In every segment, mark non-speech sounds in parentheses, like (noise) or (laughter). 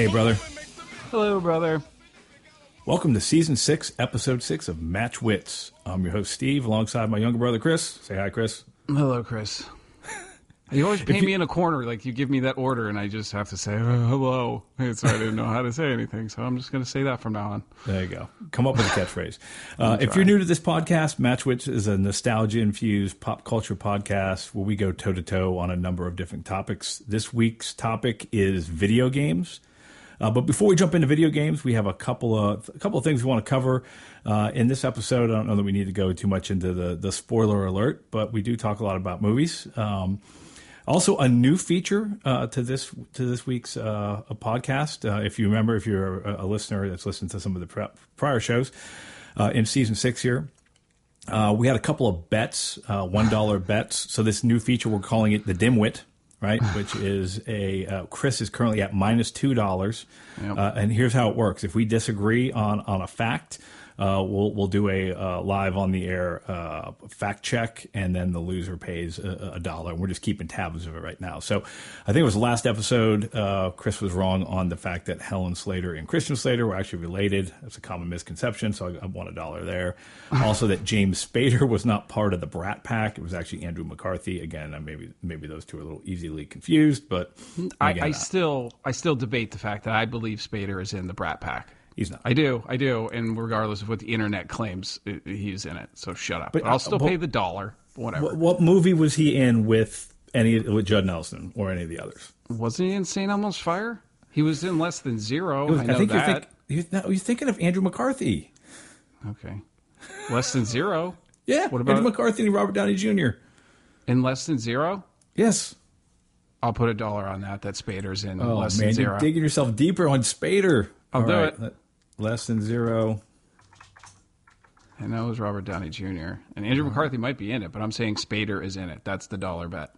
Hey, brother. Hello, brother. Welcome to season six, episode six of Match Wits. I'm your host, Steve, alongside my younger brother, Chris. Say hi, Chris. Hello, Chris. You always (laughs) paint me in a corner, like you give me that order, and I just have to say oh, hello. So I didn't know how to say anything, so I'm just going to say that from now on. There you go. Come up with a catchphrase. (laughs) Uh, if you're new to this podcast, Match Wits is a nostalgia infused pop culture podcast where we go toe to toe on a number of different topics. This week's topic is video games. Uh, but before we jump into video games, we have a couple of a couple of things we want to cover uh, in this episode. I don't know that we need to go too much into the the spoiler alert, but we do talk a lot about movies. Um, also, a new feature uh, to this to this week's uh, podcast. Uh, if you remember, if you're a, a, listener that's listened to some of the pre- prior shows uh, in season six here, uh, we had a couple of bets, uh, one dollar bets. So this new feature, we're calling it the Dimwit, right? Which is a uh, Chris is currently at minus two dollars, yep. Uh, and here's how it works: if we disagree on on a fact uh, we'll we'll do a uh, live on the air uh, fact check, and then the loser pays a, a, dollar. And we're just keeping tabs of it right now. So, I think it was the last episode. Uh, Chris was wrong on the fact that Helen Slater and Christian Slater were actually related. That's a common misconception. So I, I won a dollar there. (laughs) also, that James Spader was not part of the Brat Pack. It was actually Andrew McCarthy. Again, maybe maybe those two are a little easily confused, but I, I still I still debate the fact that I believe Spader is in the Brat Pack. He's not. I do, I do, and regardless of what the internet claims, he's in it. So shut up. But, I'll still uh, pay the dollar. Whatever. What, what, movie was he in with any with Judd Nelson or any of the others? Wasn't he in St. Elmo's Fire? He was in Less Than Zero. Was, I, know I think that. You're, think, you're, no, you're thinking of Andrew McCarthy. Okay. Less Than Zero. yeah. What about Andrew McCarthy and Robert Downey Jr. in Less Than Zero? Yes. I'll put a dollar on that. That Spader's in oh, Less man, Than Zero. You're digging yourself deeper on Spader. I'll All do right. it. Less than zero. And that was Robert Downey Jr. And Andrew McCarthy might be in it, but I'm saying Spader is in it. That's the dollar bet.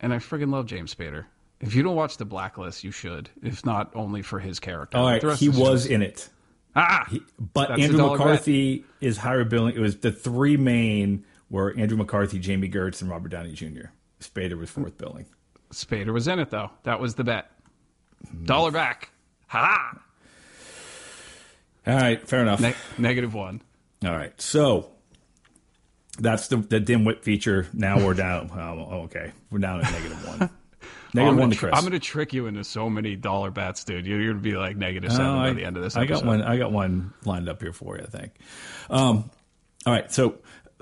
And I friggin' love James Spader. If you don't watch The Blacklist, you should. If not only for his character. All right, he was just... in it. Ah, he, but Andrew McCarthy bet. is higher billing. It was the three main were Andrew McCarthy, Jami Gertz, and Robert Downey Jr. Spader was fourth billing. Spader was in it though. That was the bet. Dollar back. Ha ha. All right, fair enough. Ne- negative one. All right, so that's the the dimwit feature. Now we're down. (laughs) Oh, okay, we're down at negative one. (laughs) Negative one to Chris. I'm going to trick you into so many dollar bets, dude. You're going to be like negative seven uh, by the end of this. Episode. I got one. I got one lined up here for you. I think. Um, all right, so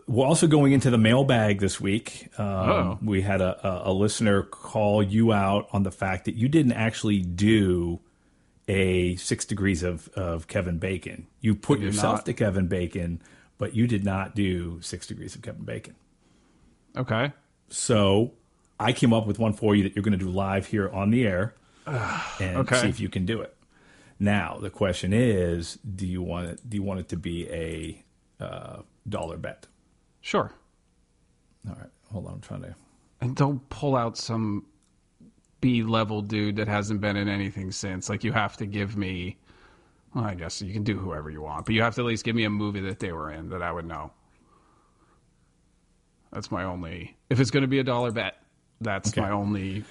we're also going into the mailbag this week. Um, oh. We had a, a, a listener call you out on the fact that you didn't actually do a six degrees of, of Kevin Bacon. You put yourself not. to Kevin Bacon, but you did not do six degrees of Kevin Bacon. Okay. So I came up with one for you that you're going to do live here on the air (sighs) and okay. see if you can do it. Now the question is, do you want it? Do you want it to be a uh, dollar bet? Sure. All right. Hold on. I'm trying to. And don't pull out some B level dude that hasn't been in anything since. Like you have to give me. Well, I guess you can do whoever you want, but you have to at least give me a movie that they were in that I would know. That's my only. If it's going to be a dollar bet, that's okay. my only.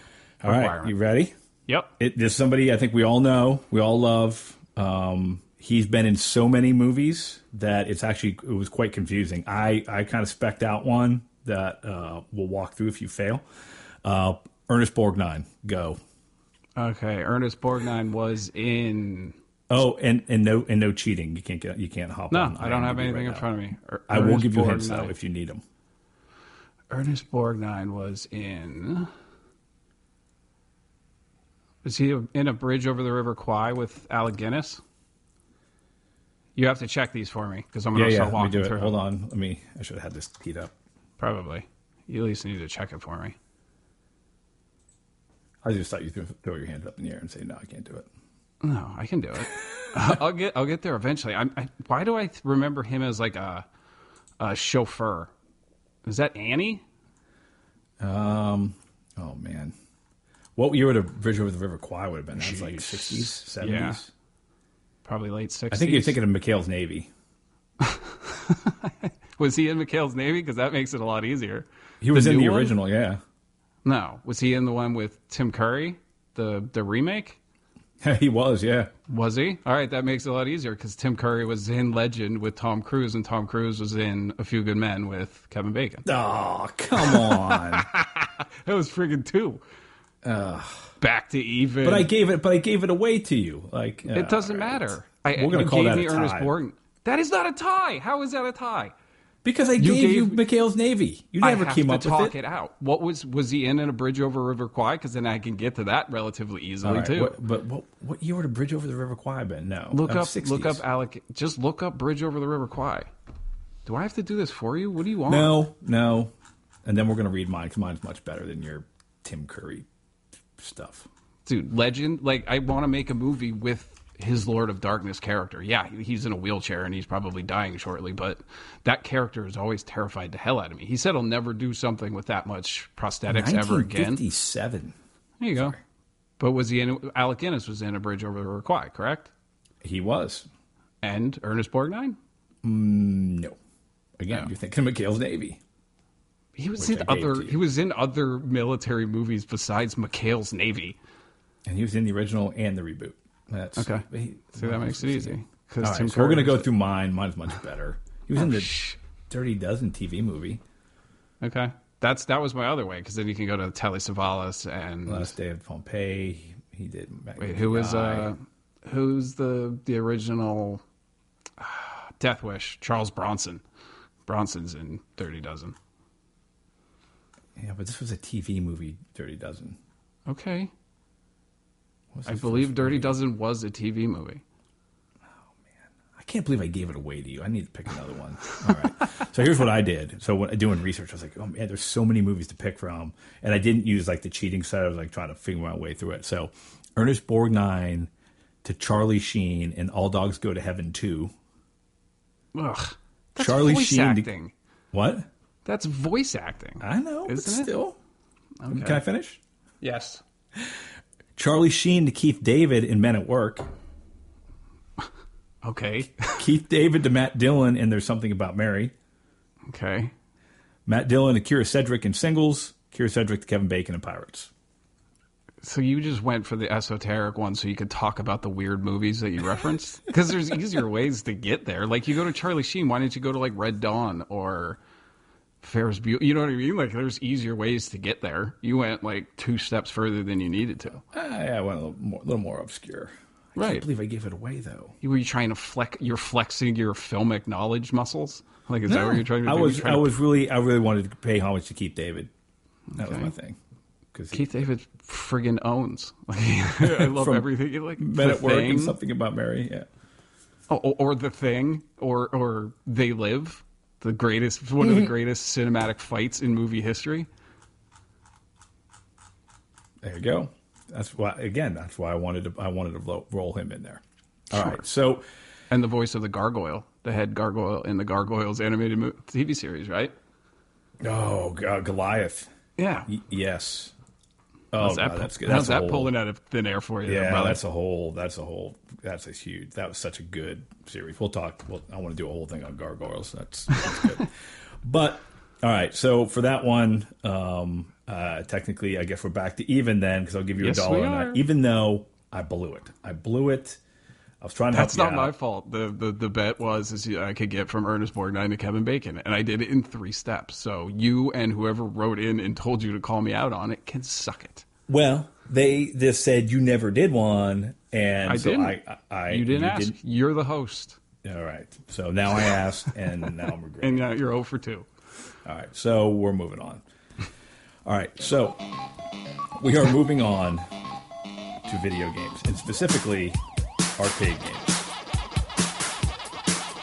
All right, you ready? Yep. It, there's somebody I think we all know, we all love. Um, he's been in so many movies that it's actually it was quite confusing. I I kind of specked out one that uh, we'll walk through if you fail. Uh, Ernest Borgnine, go. Okay, Ernest Borgnine was in. Oh, and, and no and no cheating. You can't get you can't hop no, on. I don't have anything right in front of me. Er, I will give you Borgnine. hints though if you need them. Ernest Borgnine was in. Was he in a bridge over the River Kwai with Alec Guinness? You have to check these for me because I'm going to yeah, start yeah, walking through. Hold on, let me. I should have had this keyed up. Probably. You at least need to check it for me. I just thought you threw, throw your hand up in the air and say, "No, I can't do it." No, I can do it. (laughs) I'll get I'll get there eventually. I, I, why do I remember him as like a, a chauffeur? Is that Annie? Um. Oh man, what year would a Bridge over the River Kwai would have been? That's like sixties, seventies. Yeah. Probably late sixties. I think you're thinking of McHale's Navy. (laughs) was he in McHale's Navy? Because that makes it a lot easier. He was the in the one? original, yeah. No, was he in the one with Tim Curry, the the remake? (laughs) he was, yeah. Was he? All right, that makes it a lot easier because Tim Curry was in Legend with Tom Cruise, and Tom Cruise was in A Few Good Men with Kevin Bacon. Oh, come on. (laughs) That was friggin' two. Back to even. but I gave it but I gave it away to you. Like It doesn't matter. I, We're gonna call gave that me a Ernest tie. Borgnine. That is not a tie. How is that a tie? Because I gave you, gave- McHale's Navy. You never I have came to up talk with it. it. out. What was was he in in a bridge over River Kwai? Because then I can get to that relatively easily right, too. what- but what, what year would a bridge over the River Kwai been? No. look up, 60s. look up Alec. Just look up bridge over the River Kwai. Do I have to do this for you? What do you want? No, no. And then we're going to read mine because mine's much better than your Tim Curry stuff. dude, legend. Like I want to make a movie with his Lord of Darkness character. Yeah, he's in a wheelchair and he's probably dying shortly, but that character is always terrified the hell out of me. He said he'll never do something with that much prosthetics ever again. 1957. There you go. But was he in? Alec Guinness was in a bridge over the River correct? He was. And Ernest Borgnine. Mm, no. Again, you're thinking of McHale's Navy. He was in I other. He was in other military movies besides McHale's Navy. And he was in the original and the reboot. That's Okay. He, See, that makes it easy. Because right, Tim so we're going to was- go through mine. Mine's much (sighs) better. He was in the shh. Dirty Dozen TV movie, Okay, that's that was my other way. Because then you can go to Telly Savalas and Last Day of Pompeii. He did. Wait, who was uh, who's the the original (sighs) Death Wish? Charles Bronson. Bronson's in Dirty Dozen. Yeah, but this was a TV movie, Dirty Dozen. Okay, I believe Dirty movie? Dozen was a TV movie. Oh man, I can't believe I gave it away to you. I need to pick another one. All right. so here's what I did. So when doing research, I was like, oh man, there's so many movies to pick from, and I didn't use like the cheating side. I was like trying to figure my way through it. So Ernest Borgnine to Charlie Sheen and All Dogs Go to Heaven too. Ugh, that's Charlie voice Sheen to- acting. What? That's voice acting. I know, but Isn't it? still. Can I finish? Yes. Charlie Sheen to Keith David in Men at Work. (laughs) Okay. (laughs) Keith David to Matt Dillon in There's Something About Mary. okay. Matt Dillon to Kyra Sedgwick in Singles. Kyra Sedgwick to Kevin Bacon in Pirates. So you just went for the esoteric one so you could talk about the weird movies that you referenced? Because there's (laughs) easier ways to get there. Like you go to Charlie Sheen, why didn't you go to like Red Dawn or Ferris Bueller? You know what I mean? Like there's easier ways to get there. You went like two steps further than you needed to. Ah, yeah, I went a little more, little more obscure. I Right. can't believe I gave it away though. You were you trying to flex? You're flexing your filmic knowledge muscles. Like is that what you're trying to do? I was, I to- was really, I really wanted to pay homage to Keith David. That was my thing. Because Keith David friggin' owns. (laughs) Like, I love everything. Like Men at Work and something about Mary. Yeah. Oh, or, or the thing, or or they live, the greatest, one of the mm-hmm. greatest cinematic fights in movie history. There you go. That's why. Again, that's why I wanted to. I wanted to roll him in there. All right. So And the voice of the gargoyle, the head gargoyle in the Gargoyles animated TV series, right? Oh, God, Goliath. Yeah. Y- yes. Oh, How's that, God, that's good. how's That's that pulling out of thin air for you, Yeah, brother? that's a whole. That's a whole. That's a huge. That was such a good series. We'll talk. Well, I want to do a whole thing on gargoyles. That's, that's good. (laughs) but all right. So for that one, um, uh, technically, I guess we're back to even then because I'll give you Yes, a dollar we on are. that. Even though I blew it, I blew it. I was trying to. That's not you my fault. The, the the bet was is I could get from Ernest Borgnine to Kevin Bacon, and I did it in three steps. So you and whoever wrote in and told you to call me out on it can suck it. Well, they just said you never did one, and I so didn't. I, I, you didn't ask. You're the host, All right. So now I asked, and now I'm regretting. and uh, you're 0 for two. All right, so we're moving on. All right, so we are moving on to video games, and specifically arcade games.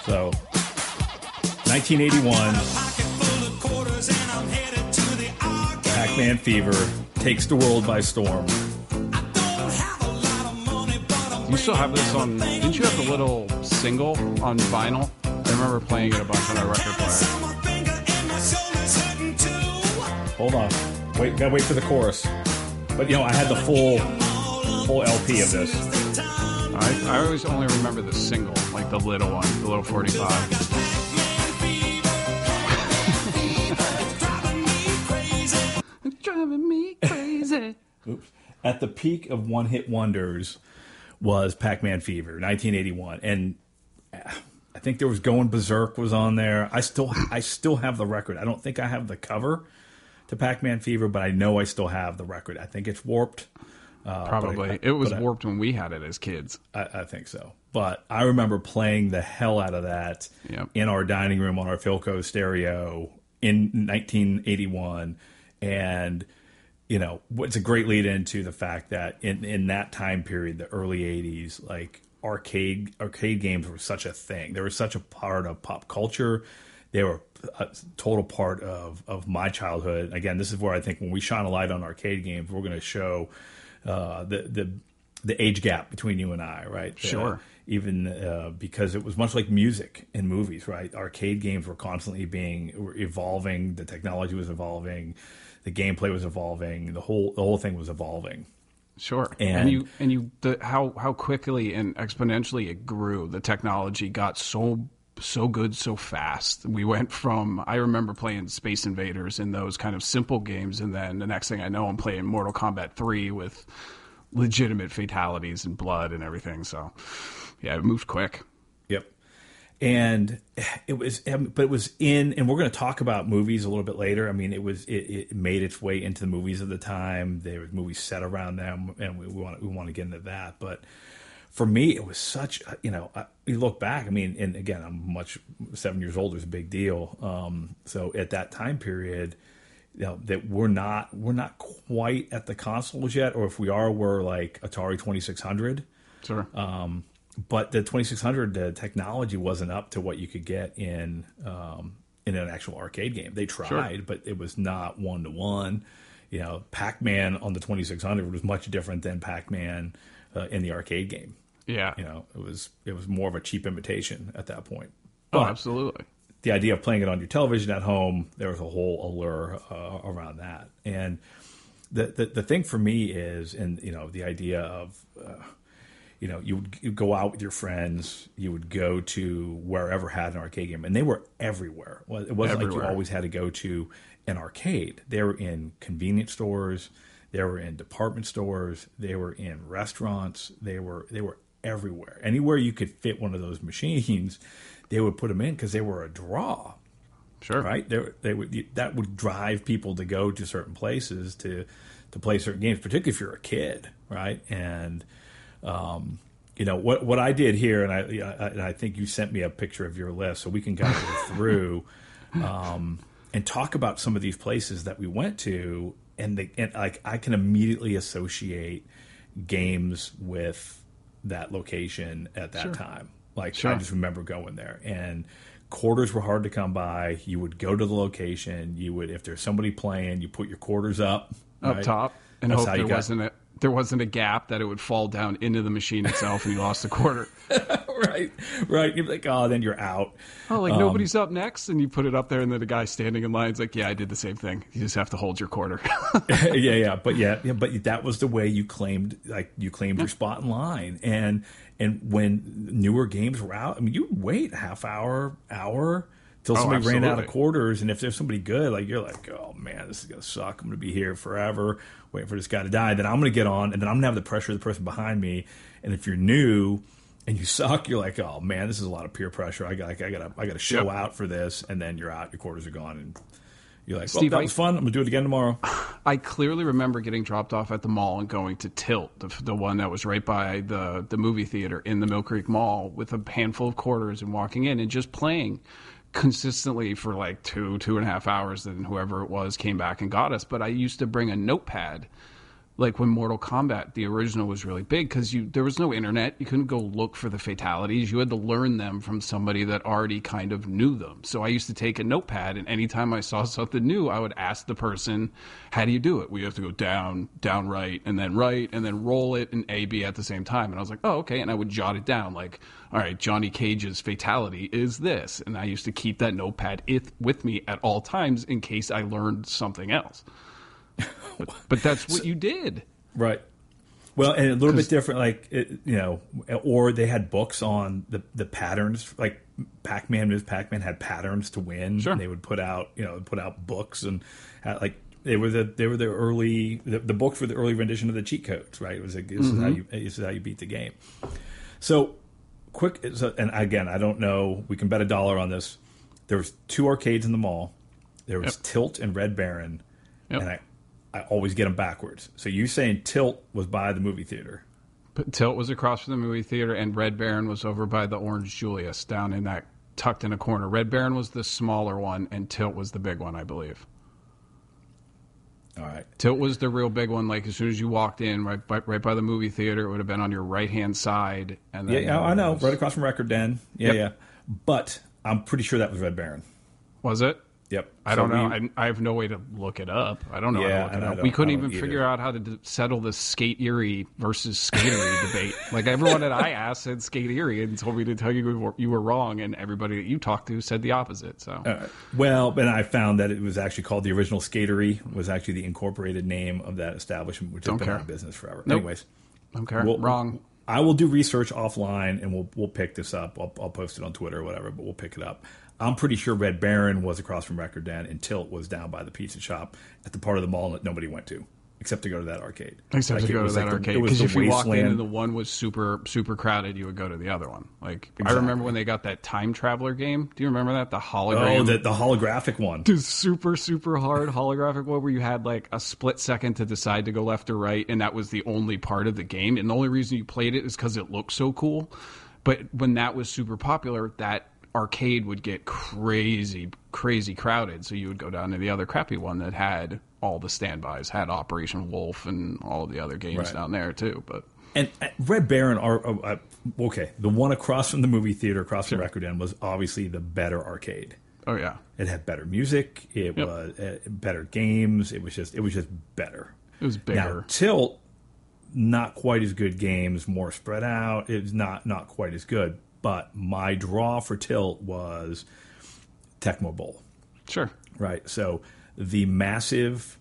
So, 1981, Pac-Man Fever takes the world by storm. You still have this on? Didn't you have the little single on vinyl? I remember playing it a bunch on my record player. Hold on, wait, gotta wait for the chorus. But you know, I had the full full LP of this. I, I always only remember the single, like the little one, the little 45. At the peak of one hit wonders, was Pac-Man Fever, 1981, and I think there was Going Berserk was on there. I still I still have the record. I don't think I have the cover to Pac-Man Fever, but I know I still have the record. I think it's warped. Uh, Probably I, it was warped I, when we had it as kids. I, I, think so. But I remember playing the hell out of that yep. in our dining room on our Philco stereo in 1981, and you know it's a great lead into the fact that in in that time period, the early 80s, like arcade arcade games were such a thing. They were such a part of pop culture. They were a total part of of my childhood. Again, this is where I think when we shine a light on arcade games, we're going to show uh, the the the age gap between you and I, right? Sure. Uh, even uh, because it was much like music in movies, right? Arcade games were constantly being were evolving. The technology was evolving. The gameplay was evolving. The whole the whole thing was evolving. Sure, and, and you and you the, how how quickly and exponentially it grew. The technology got so so good so fast. We went from I remember playing Space Invaders in those kind of simple games, and then the next thing I know, I'm playing Mortal Kombat three with legitimate fatalities and blood and everything. So yeah, it moved quick and it was but it was in and we're going to talk about movies a little bit later. I mean it was it, it made its way into the movies of the time. There were movies set around them and we, we want we want to get into that. But for me it was such you know you look back i mean and again i'm much seven years older is a big deal. Um, so at that time period you know that we're not we're not quite at the consoles yet or if we are we're like atari 2600 sure. Um, but the 2600 the technology wasn't up to what you could get in um, in an actual arcade game. They tried, sure. but it was not one to one. You know, Pac Man on the 2600 was much different than Pac Man uh, in the arcade game. Yeah, you know, it was it was more of a cheap imitation at that point. Oh, but oh, absolutely. The idea of playing it on your television at home, there was a whole allure uh, around that. And the, the the thing for me is, and you know, the idea of uh, you know, you would you'd go out with your friends, you would go to wherever had an arcade game, and they were everywhere. It wasn't everywhere. like you always had to go to an arcade. They were in convenience stores, they were in department stores, they were in restaurants, they were they were everywhere. Anywhere you could fit one of those (laughs) machines, they would put them in because they were a draw. Sure, right? They, they would that would drive people to go to certain places to to play certain games, particularly if you're a kid, right? And um, you know what what I did here, and I, I, and I think you sent me a picture of your list, so we can kind of go through um, and talk about some of these places that we went to, and the, and like I can immediately associate games with that location at that sure. time. Like sure. I just remember going there, and quarters were hard to come by. You would go to the location. You would, if there's somebody playing, you put your quarters up up right? top and That's hope there got, wasn't there wasn't a gap that it would fall down into the machine itself and you lost a quarter. (laughs) right, right. You're like, oh, then you're out. Oh, like um, nobody's up next, and you put it up there, and then the guy standing in line's like, yeah, I did the same thing. You just have to hold your quarter. (laughs) yeah, yeah, but yeah, yeah, but that was the way you claimed, like you claimed your spot in line, and and when newer games were out, I mean, you'd wait half hour, hour till oh, somebody oh, ran out of quarters. And if there's somebody good, like you're like, oh man, this is gonna suck. I'm gonna be here forever waiting for this guy to die. Then I'm gonna get on, and then I'm gonna have the pressure of the person behind me. And if you're new and you (laughs) suck, you're like, oh man, this is a lot of peer pressure. I got, I got, I got to show yep. out for this, and then you're out. Your quarters are gone, and you're like, Steve, well, that was fun. I'm gonna do it again tomorrow. (sighs) I clearly remember getting dropped off at the mall and going to Tilt, the, the one that was right by the the movie theater in the Mill Creek Mall, with a handful of quarters and walking in and just playing consistently for like two, two and a half hours. Then whoever it was came back and got us. But I used to bring a notepad like when Mortal Kombat the original was really big because you there was no internet. You couldn't go look for the fatalities. You had to learn them from somebody that already kind of knew them. So I used to take a notepad and anytime I saw (laughs) something new I would ask the person how do you do it? We have to go down down right and then right and then roll it and A B at the same time. And I was like oh okay. And I would jot it down like all right Johnny Cage's fatality is this. And I used to keep that notepad with me at all times in case I learned something else but, but that's what so, you did, right? Well, and a little bit different, like it, you know, or they had books on the the patterns, like Pac Man. Pac Man had patterns to win. Sure. They would put out, you know, put out books and had, like they were the they were the early the, the books were the early rendition of the cheat codes, right? It was like, this is how mm-hmm. you this is how you beat the game. So quick, so, and again, I don't know. We can bet a dollar on this. There was two arcades in the mall. There was Yep. Tilt and Red Baron, Yep. and I I always get them backwards. So you saying Tilt was by the movie theater? But Tilt was across from the movie theater, and Red Baron was over by the Orange Julius, down in that tucked in a corner. Red Baron was the smaller one, and Tilt was the big one, I believe. All right. Tilt was the real big one. Like as soon as you walked in, right by, right by the movie theater, it would have been on your right hand side. And Yeah, then yeah, I know. was- Right across from Record Den. Yeah, Yep. yeah. But I'm pretty sure that was Red Baron. Was it? Yep. I So don't know. we- I, I have no way to look it up. I don't know Yeah, how to look it up. We couldn't even don't figure out how to d- settle this Skate Erie versus Skatery (laughs) debate. Like everyone that I asked said Skate Erie and told me to tell you you were, you were wrong, and everybody that you talked to said the opposite. So Uh, well, and I found that it was actually called the original Skatery was actually the incorporated name of that establishment, which Don't has been care. out of business forever. Nope. Anyways, we'll- wrong. I will do research offline and we'll we'll pick this up. I'll, I'll post it on Twitter or whatever, but we'll pick it up. I'm pretty sure Red Baron was across from Record Den and Tilt was down by the pizza shop at the part of the mall that nobody went to except to go to that arcade. Except Like, to go to that like arcade because if you walked in and the one was super super crowded, you would go to the other one. Like I remember when they got that time traveler game. Do you remember that the hologram? oh, the, the holographic one. the super super hard holographic one where you had like a split second to decide to go left or right and that was the only part of the game and the only reason you played it is because it looked so cool but when that was super popular that arcade would get crazy crazy crowded so you would go down to the other crappy one that had all the standbys had operation wolf and all the other games Right. down there too but And uh, Red Baron are uh, uh, okay. The one across from the movie theater, across from Record Den, was obviously the better arcade. oh yeah It had better music. It Yep. was uh, better games. It was just it was just better. it was Now Tilt, not quite as good games, more spread out. It's not not quite as good. But my draw for Tilt was Tecmo Bowl. sure Right. So the massive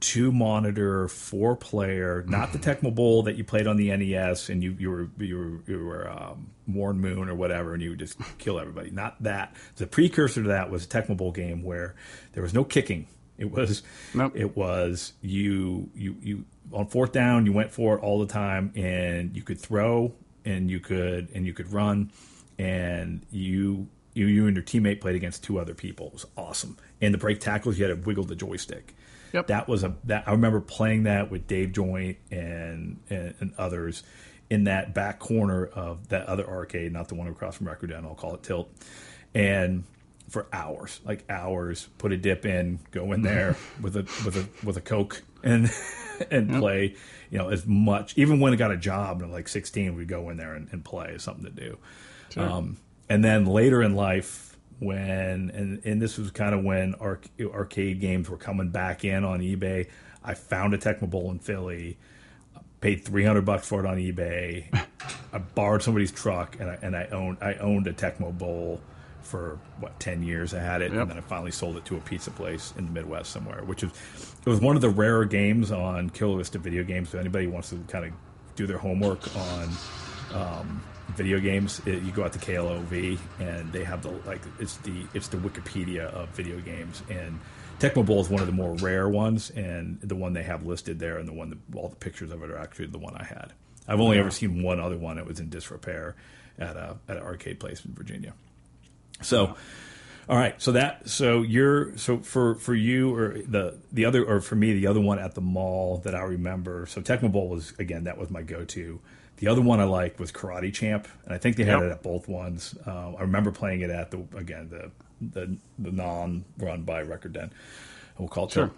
two monitor, four player, not the Tecmo Bowl that you played on the NES and you, you were you were you were um, Warren Moon or whatever and you would just kill everybody. Not that. The precursor to that was a Tecmo Bowl game where there was no kicking. It was Nope. it was you you you on fourth down you went for it all the time and you could throw and you could and you could run and you you you and your teammate played against two other people. It was awesome. And the break tackles you had to wiggle the joystick. Yep. That was a that I remember playing that with Dave Joint and, and and others in that back corner of that other arcade, not the one across from Record Den. I'll call it Tilt. And for hours, like hours, put a dip in, go in there (laughs) with a with a with a Coke and (laughs) and play. You know, as much. Even when I got a job and like 16, we'd go in there and, and play. Something to do. Um, and then later in life, when and and this was kind of when arc, arcade games were coming back in on eBay. I found a Tecmo Bowl in Philly, paid three hundred bucks for it on eBay. (laughs) I borrowed somebody's truck, and I and I owned I owned a Tecmo Bowl for what ten years. I had it, Yep. and then I finally sold it to a pizza place in the Midwest somewhere, which is it was one of the rarer games on Killer List of video games. If anybody wants to kind of do their homework on um, video games, it, you go out to KLOV and they have the like it's the it's the Wikipedia of video games and Tecmo Bowl is one of the more rare ones and the one they have listed there and the one that all the pictures of it are actually the one I had. I've only ever seen one other one that was in disrepair at a at an arcade place in Virginia. So, all right. So that so you're so for for you or the the other or for me the other one at the mall that I remember. So Tecmo Bowl was again that was my go to. The other one I liked was Karate Champ, and I think they had Yep. it at both ones. Um, I remember playing it at the again the the the non run by Record Den. We'll call it Sure.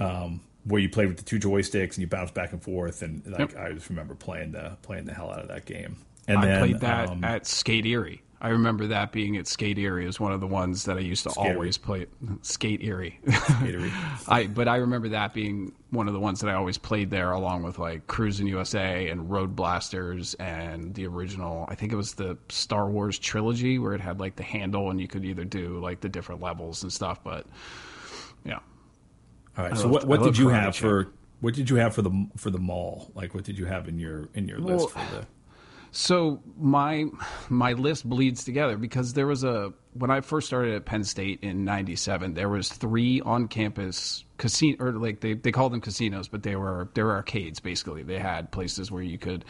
um, where you play with the two joysticks and you bounce back and forth, and like I just remember playing the playing the hell out of that game. And I then played that um, at Skate Erie. I remember that being at Skate Erie as one of the ones that I used to Skate always play. Skate Erie. (laughs) I but I remember that being one of the ones that I always played there, along with like Cruis'n USA and Road Blasters and the original. I think it was the Star Wars trilogy where it had like the handle and you could either do like the different levels and stuff. But yeah, All right. I so love- what, what did you have for what did you have for the for the mall? Like what did you have in your in your Well, list for the So my my list bleeds together because there was a when I first started at Penn State in '97, there was three on campus casino or like they, they called them casinos, but they were they were arcades basically. They had places where you could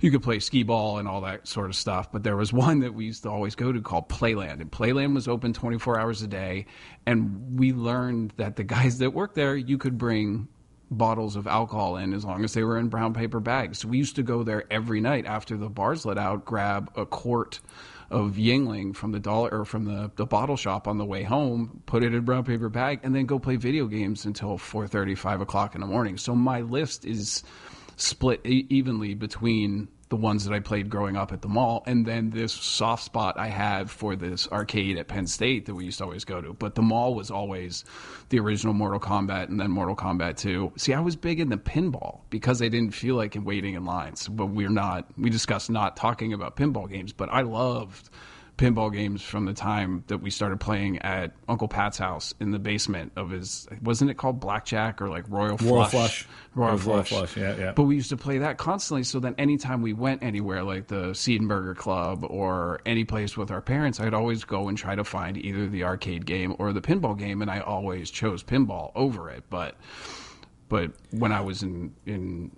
you could play skee ball and all that sort of stuff. But there was (laughs) one that we used to always go to called Playland, and Playland was open 24 hours a day. And we learned that the guys that worked there, you could bring bottles of alcohol in as long as they were in brown paper bags. So we used to go there every night after the bars let out, grab a quart of Yuengling from the dollar or from the, the bottle shop on the way home, put it in a brown paper bag, and then go play video games until 4.30, 5 o'clock in the morning. So my list is split evenly between the ones that I played growing up at the mall, and then this soft spot I had for this arcade at Penn State that we used to always go to. But the mall was always the original Mortal Kombat and then Mortal Kombat 2. See, I was big into pinball because I didn't feel like waiting in lines. But we're not, we discussed not talking about pinball games, but I loved pinball games from the time that we started playing at Uncle Pat's house in the basement of his. Wasn't it called Blackjack or like Royal Flush? Royal Flush. Royal Royal Flush. Flush, yeah, yeah. But we used to play that constantly. So then, anytime we went anywhere, like the Siedenberger Club or any place with our parents, I'd always go and try to find either the arcade game or the pinball game, and I always chose pinball over it. But but when I was in in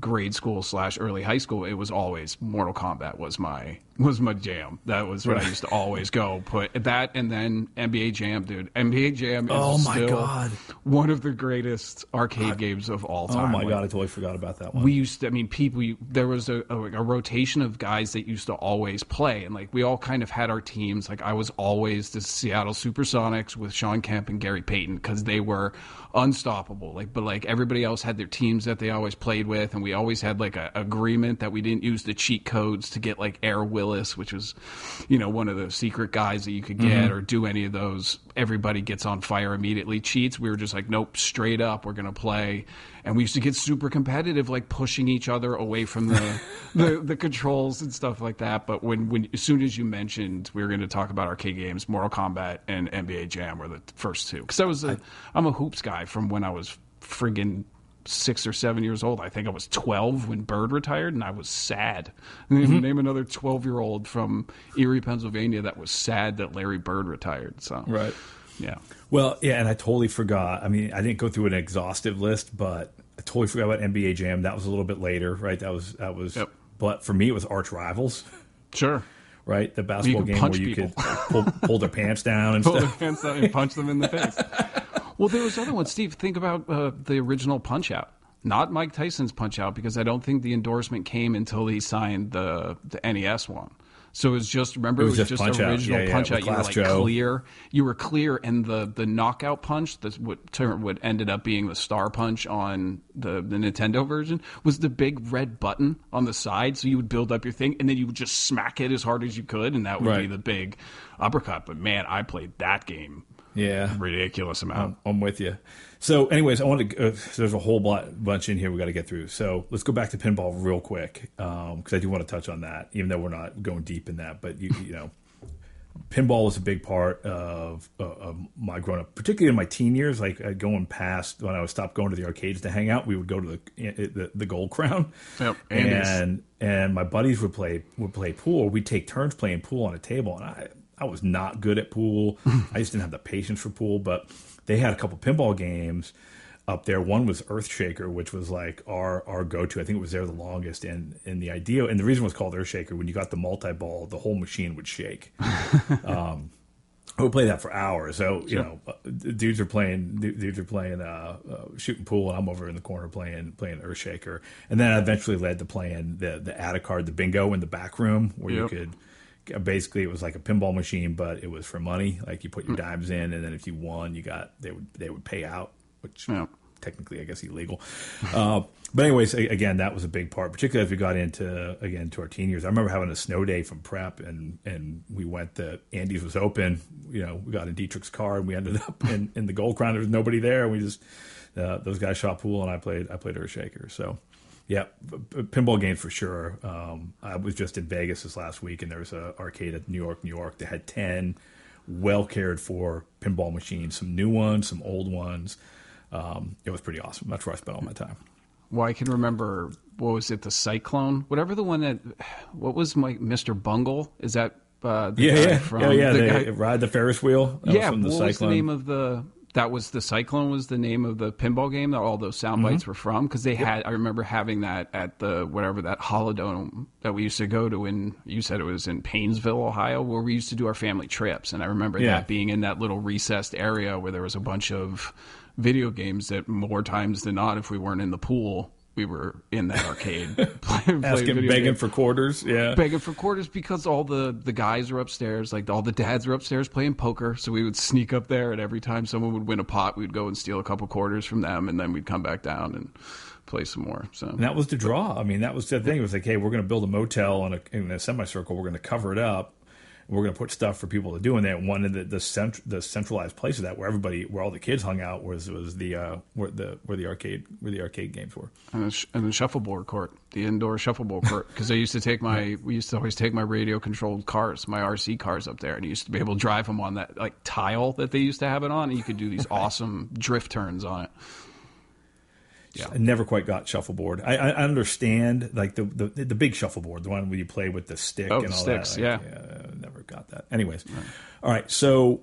grade school slash early high school, it was always Mortal Kombat was my was my jam. That was what I used to always go put that and then NBA Jam, dude. NBA Jam is Oh my God. one of the greatest arcade games of all time. Oh my Like, god, I totally forgot about that one. we used to, I mean, people, there was a, a, a rotation of guys that used to always play. And like, we all kind of had our teams. Like, I was always the Seattle Supersonics with Shawn Kemp and Gary Payton because they were unstoppable. Like, but like everybody else had their teams that they always played with. And we always had like a agreement that we didn't use the cheat codes to get like Air Willis, which was, you know, one of the secret guys that you could get mm-hmm. or do any of those. Everybody gets on fire immediately cheats. We were just like, nope, straight up, we're going to play and we used to get super competitive, like pushing each other away from the, (laughs) the the controls and stuff like that. But when when as soon as you mentioned we were going to talk about arcade games, Mortal Kombat and NBA Jam were the first two. Because I was a am a hoops guy from when I was friggin' six or seven years old. I think I was twelve when Bird retired, and I was sad. (laughs) Name another twelve year old from Erie, Pennsylvania, that was sad that Larry Bird retired. So right. yeah. Well, yeah, and I totally forgot. I mean, I didn't go through an exhaustive list, but I totally forgot about NBA Jam. That was a little bit later, right? That was that was. Yep. But for me, it was Arch Rivals, Sure. right? The basketball game where you people. could pull, pull their pants down and (laughs) pull their stuff. hands out and punch them in the face. (laughs) well, there was other one, Steve. Think about uh, the original Punch Out, not Mike Tyson's Punch Out, because I don't think the endorsement came until he signed the the NES one. So it was just remember It it was was, just just, original Yeah, yeah, punch with out. You were like Joe. clear. You were clear, and the the knockout punch that what what ended up being the star punch on the the Nintendo version was the big red button on the side. So you would build up your thing, and then you would just smack it as hard as you could, and that would be the big uppercut. But man, I played that game Yeah, ridiculous amount. I'm with you. So, anyways, I want to. Uh, there's a whole bunch in here we got to get through. So let's go back to pinball real quick because I do want to touch on that, even though we're not going deep in that. But you, you know, pinball was a big part of, uh, of my growing up, particularly in my teen years. Like uh, going past when I was stopped going to the arcades to hang out, we would go to the the, the Gold Crown, Yep, and and my buddies would play would play pool. We'd take turns playing pool on a table, and I I was not good at pool. I just didn't have the patience for pool. But they had a couple pinball games up there. One was Earthshaker, which was like our our go to. I think it was there the longest. And and the idea and the reason it was called Earthshaker when you got the multi ball, the whole machine would shake. (laughs) um, I would play that for hours. So you know, uh, dudes are playing, dudes are playing, uh, uh, shooting pool, and I'm over in the corner playing, playing Earthshaker. And then I eventually led to playing the the add a card, the bingo in the back room, where Yep. you could. Basically, it was like a pinball machine, but it was for money. Like you put your dimes in, and then if you won, you got they would they would pay out, which Yeah. technically I guess illegal. (laughs) Uh, but anyways, again, that was a big part, particularly as we got into again to our teen years. I remember having a snow day from prep, and and we went. The Andy's was open. You know, we got in Dietrich's car, and we ended (laughs) up in, in the Gold Crown. There was nobody there. And we just uh, those guys shot pool, and I played I played Earthshaker. So. Yeah, pinball games for sure. Um, I was just in Vegas this last week, and there was a arcade at New York, New York. that had ten well cared for pinball machines, some new ones, some old ones. Um, it was pretty awesome. That's where I spent all my time. Well, I can remember what was it, the Cyclone, whatever the one that. What was my Mr. Bungle? Is that uh, the Yeah, yeah, from yeah, yeah. the They guy- ride the Ferris wheel. That was yeah, from the what was the Cyclone. name of the? That was the Cyclone. Was the name of the pinball game that all those sound Mm-hmm. bites were from? Because they had. I remember having that at the whatever that Holidome that we used to go to in. You said it was in Painesville, Ohio, where we used to do our family trips, and I remember Yeah. that being in that little recessed area where there was a bunch of video games that more times than not, if we weren't in the pool, we were in that arcade (laughs) (laughs) playing, playing Asking, video begging games for quarters. Yeah. begging for quarters because all the the guys are upstairs, like all the dads are upstairs playing poker. So we would sneak up there, and every time someone would win a pot, we'd go and steal a couple quarters from them, and then we'd come back down and play some more. So And that was the draw. I mean, that was the thing. It was like, hey, we're going to build a motel in a, in a semicircle. We're going to cover it up. We're going to put stuff for people to do in there. One of the the, cent- the centralized place of that, where everybody, where all the kids hung out, was was the uh, where the where the arcade where the arcade games were. and the, sh- and the shuffleboard court, the indoor shuffleboard court, because I used to take my we used to always take my radio controlled cars, my RC cars up there, and you used to be able to drive them on that like tile that they used to have it on, and you could do these (laughs) awesome drift turns on it. Yeah. I never quite got shuffleboard. I, I understand like the, the the big shuffleboard, the one where you play with the stick Oh, and all sticks, that. yeah. I never got that. Anyways, all right. So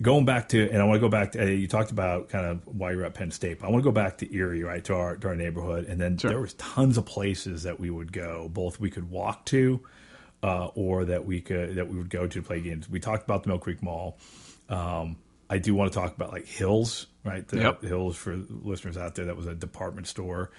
going back to, and I want to go back to uh, you talked about kind of why you're at Penn State. But I want to go back to Erie, right, to our to our neighborhood, and then there was tons of places that we would go. Both we could walk to, uh, or that we could that we would go to play games. We talked about the Mill Creek Mall. Um, I do want to talk about like Hills, right? The Yep. Hills for listeners out there. That was a department store.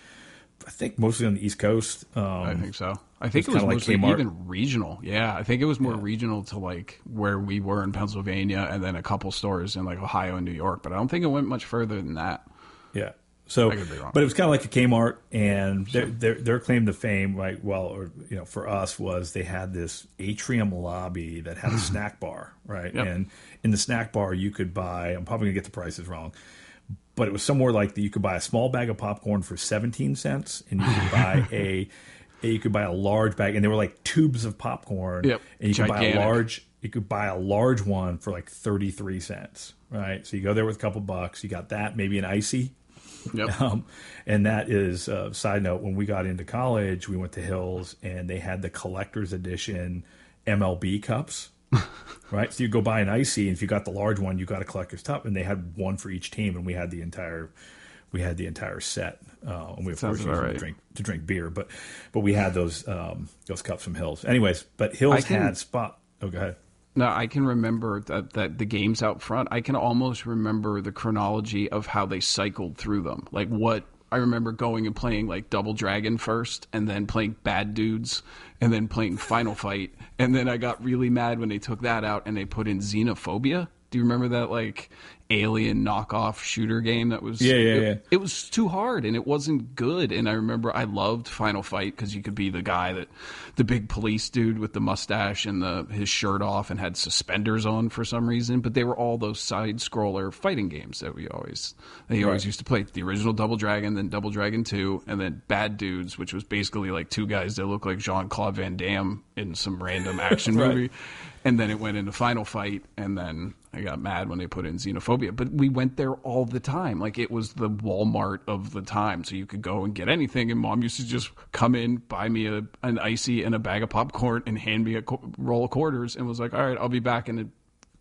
I think mostly on the East Coast. Um, I think so. I think it was kinda like mostly Kmart. even regional. Yeah, I think it was more regional to like where we were in Pennsylvania, and then a couple stores in like Ohio and New York. But I don't think it went much further than that. Yeah. So, I could be wrong. but it was kind of like a Kmart, and their, their their claim to fame, right? Well, or you know, for us was they had this atrium lobby that had a (laughs) snack bar, right? Yep. And in the snack bar, you could buy. I'm probably gonna get the prices wrong, but it was somewhere like that. You could buy a small bag of popcorn for 17 cents, and you could buy (laughs) a, a you could buy a large bag, and they were like tubes of popcorn. Yep. And you could buy a large. You could buy a large one for like 33 cents, right? So you go there with a couple bucks. You got that, maybe an icy. Yep. (laughs) Um, and that is uh, side note. When we got into college, we went to Hills, and they had the collector's edition MLB cups. (laughs) right, so you go buy an icy, and if you got the large one, you got a collector's cup, and they had one for each team, and we had the entire, we had the entire set. Uh, and we of Sounds course used right. to drink to drink beer, but but we had those um, those cups from Hills. Anyways, but Hills can- had spot. Oh, go ahead. No, I can remember that, that the games out front. I can almost remember the chronology of how they cycled through them. Like what I remember going and playing like Double Dragon first, and then playing Bad Dudes, and then playing Final (laughs) Fight, and then I got really mad when they took that out and they put in Xenophobia. Do you remember that like alien knockoff shooter game that was? Yeah, yeah, it, yeah. it was too hard and it wasn't good. And I remember I loved Final Fight because you could be the guy that, the big police dude with the mustache and the his shirt off and had suspenders on for some reason. But they were all those side scroller fighting games that we always they always Right. used to play. The original Double Dragon, then Double Dragon Two, and then Bad Dudes, which was basically like two guys that look like Jean Claude Van Damme in some random action (laughs) Right. movie. And then it went into Final Fight, and then I got mad when they put in Xenophobia. But we went there all the time. Like it was the Walmart of the time. So you could go and get anything. And mom used to just come in, buy me a, an icy and a bag of popcorn, and hand me a qu- roll of quarters, and was like, "All right, I'll be back in a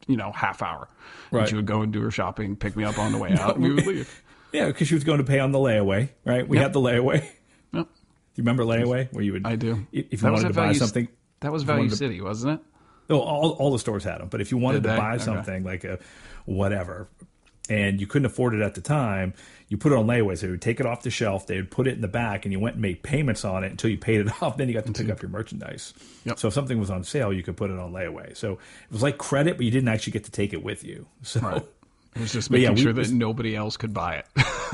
you know half hour." Right. And she would go and do her shopping, pick me up on the way (laughs) out, and we would leave. Yeah, because she was going to pay on the layaway, right? We Yep. had the layaway. (laughs) Yep, Do you remember layaway where you would? I do. If you That was wanted to buy Value- something, That was Value to- City, wasn't it? Oh, all all the stores had them. But if you wanted Did to they? buy Okay. something like a whatever, and you couldn't afford it at the time, you put it on layaway. So they would take it off the shelf, they would put it in the back, and you went and made payments on it until you paid it (laughs) off. Then you got to pick mm-hmm. up your merchandise. Yep. So if something was on sale, you could put it on layaway. So it was like credit, but you didn't actually get to take it with you. (laughs) So. Right. It was just But yeah, making we- sure that nobody else could buy it.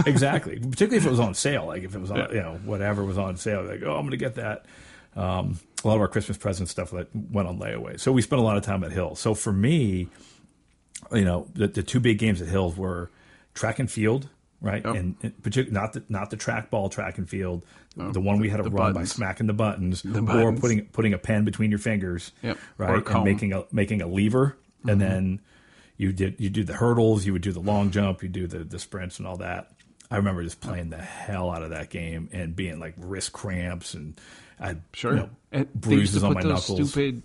exactly. (laughs) Particularly if it was on sale, like if it was on, Yeah. you know, whatever was on sale, like, oh, I'm going to get that. Um, a lot of our Christmas present stuff that went on layaway. So we spent a lot of time at Hill. So for me, you know, the, the two big games at Hills were track and field, right? Yep. And, and particularly not the not the track ball track and field, the one we had to the run by smacking the buttons, or buttons. putting putting a pen between your fingers, Yep. Or right, and making a making a lever, and then you did you do the hurdles, you would do the long jump, you do the the sprints and all that. I remember just playing the hell out of that game and being like wrist cramps and I sure you know, bruises on my knuckles. Stupid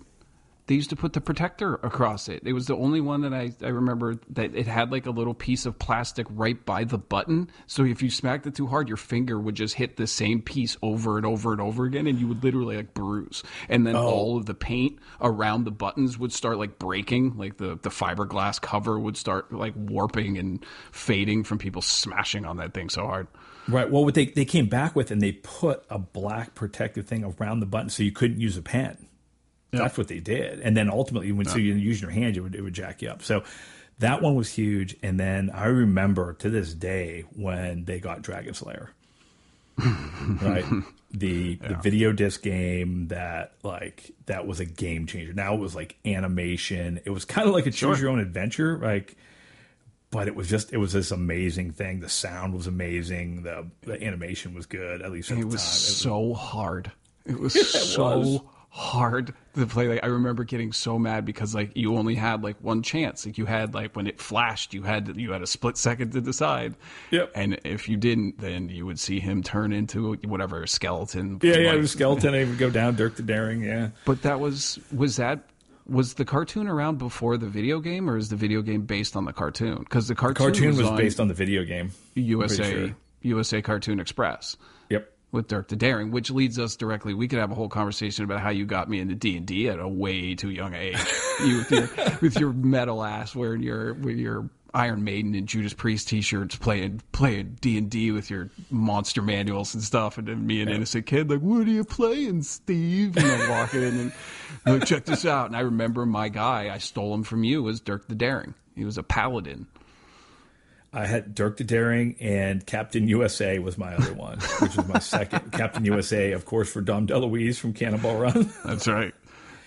they used to put the protector across it. It was the only one that I, I remember that it had like a little piece of plastic right by the button. So if you smacked it too hard, your finger would just hit the same piece over and over and over again, and you would literally like bruise. And then oh. all of the paint around the buttons would start like breaking, like the, the fiberglass cover would start like warping and fading from people smashing on that thing so hard. Right. Well, what they, they came back with, and they put a black protective thing around the button so you couldn't use a pen. That's what they did. And then ultimately, when so you use your hand, it would, it would jack you up. So that one was huge. And then I remember to this day when they got Dragon's Lair. (laughs) right the yeah. the video disc game that like that was a game changer now it was like animation it was kind of like a choose sure. your own adventure like but it was just it was this amazing thing the sound was amazing the the animation was good at least at it, was it, was so hard it was (laughs) it so was hard to play. Like I remember getting so mad because like you only had like one chance. Like you had like when it flashed, you had you had a split second to decide. Yep. And if you didn't, then you would see him turn into whatever skeleton. Yeah, yeah, the skeleton. (laughs) He would go down, Dirk the Daring. Yeah. But that was was that was the cartoon around before the video game, or is the video game based on the cartoon? Because the cartoon, the cartoon was, was on based on the video game. USA sure. USA Cartoon Express Yep. with Dirk the Daring, which leads us directly. We could have a whole conversation about how you got me into D and D at a way too young age. (laughs) you with your, with your metal ass wearing your with your Iron Maiden and Judas Priest T-shirts, playing playing D and D with your monster manuals and stuff, and then me, an innocent kid, like, "What are you playing, Steve?" And I'm walking in and like, check this out. And I remember my guy, I stole him from you, was Dirk the Daring. He was a paladin I had Dirk the Daring and Captain USA was my other one, which was my second. Captain USA, of course, for Dom DeLuise from Cannonball Run. That's right.